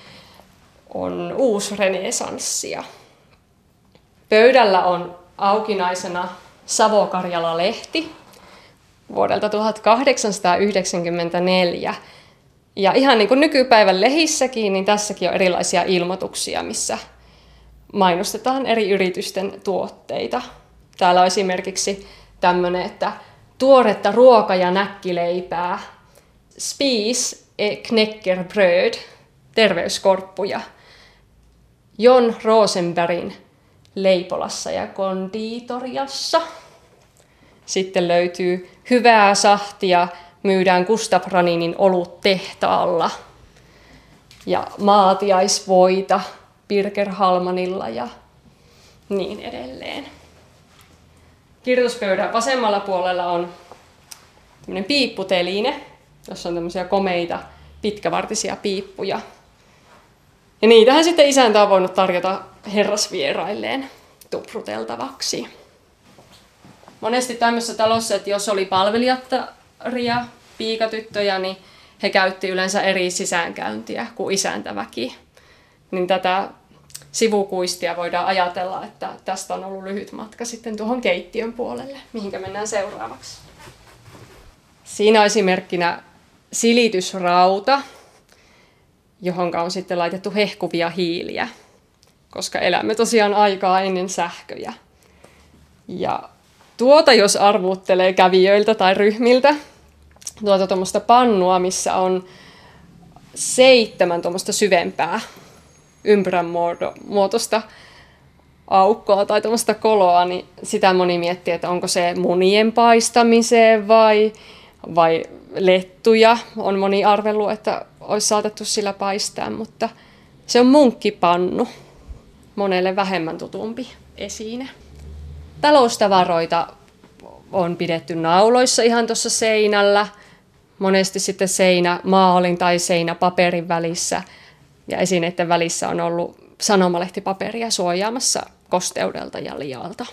on uusi renesanssia. Pöydällä on aukinaisena Savo-Karjala-lehti vuodelta 1894. Ja ihan niin kuin nykypäivän lehissäkin, niin tässäkin on erilaisia ilmoituksia, missä mainostetaan eri yritysten tuotteita. Täällä on esimerkiksi tämmöinen, että tuoretta ruoka- ja näkkileipää, spis e knäckerbröd, terveyskorppuja, Jon Rosenbergin Leipolassa ja konditoriassa. Sitten löytyy hyvää sahtia, myydään Gustav Raninin olut tehtaalla. Ja maatiaisvoita Birger Halmanilla ja niin edelleen. Kirjoituspöydän vasemmalla puolella on tämmöinen piipputeline, jossa on tämmöisiä komeita pitkävartisia piippuja. Ja niitähän sitten isäntä on voinut tarjota herrasvierailleen tupruteltavaksi. Monesti tämmöisessä talossa, että jos oli palvelijattaria, piikatyttöjä, niin he käytti yleensä eri sisäänkäyntiä kuin isäntäväki. Niin tätä sivukuistia voidaan ajatella, että tästä on ollut lyhyt matka sitten tuohon keittiön puolelle, mihinkä mennään seuraavaksi. Siinä on esimerkkinä silitysrauta, johon on sitten laitettu hehkuvia hiiliä, koska elämme tosiaan aikaa ennen sähköjä. Ja tuota, jos arvuuttelee kävijöiltä tai ryhmiltä, tuota tuommoista pannua, missä on seitsemän tuommoista syvempää ympyrän muotoista aukkoa tai tuommoista koloa, niin sitä moni miettii, että onko se munien paistamiseen vai, vai lettuja. On moni arvelu, että olisi saatettu sillä paistaa, mutta se on munkkipannu, monelle vähemmän tutumpi esine. Taloustavaroita on pidetty nauloissa ihan tuossa seinällä, monesti sitten seinä maalin tai seinä paperin välissä – ja esineiden välissä on ollut sanomalehtipaperia suojaamassa kosteudelta ja lialta.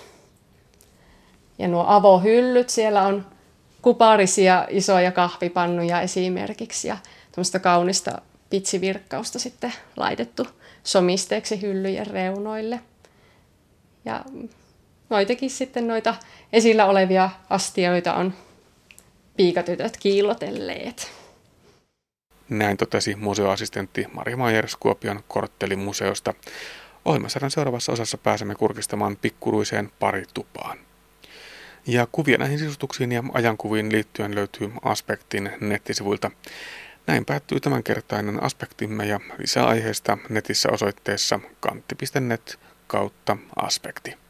Ja nuo avohyllyt, siellä on kuparisia isoja kahvipannuja esimerkiksi ja tämmöistä kaunista pitsivirkkausta sitten laitettu somisteeksi hyllyjen reunoille. Ja noitakin sitten noita esillä olevia astioita on piikatytöt kiillotelleet. Näin totesi museoassistentti Mari Majers Kuopion korttelimuseosta. Ohjelmasarjan seuraavassa osassa pääsemme kurkistamaan pikkuruiseen paritupaan. Ja kuvia näihin sisustuksiin ja ajankuviin liittyen löytyy Aspektin nettisivuilta. Näin päättyy tämänkertainen aspektimme ja lisää aiheesta netissä osoitteessa kantti.net kautta aspekti.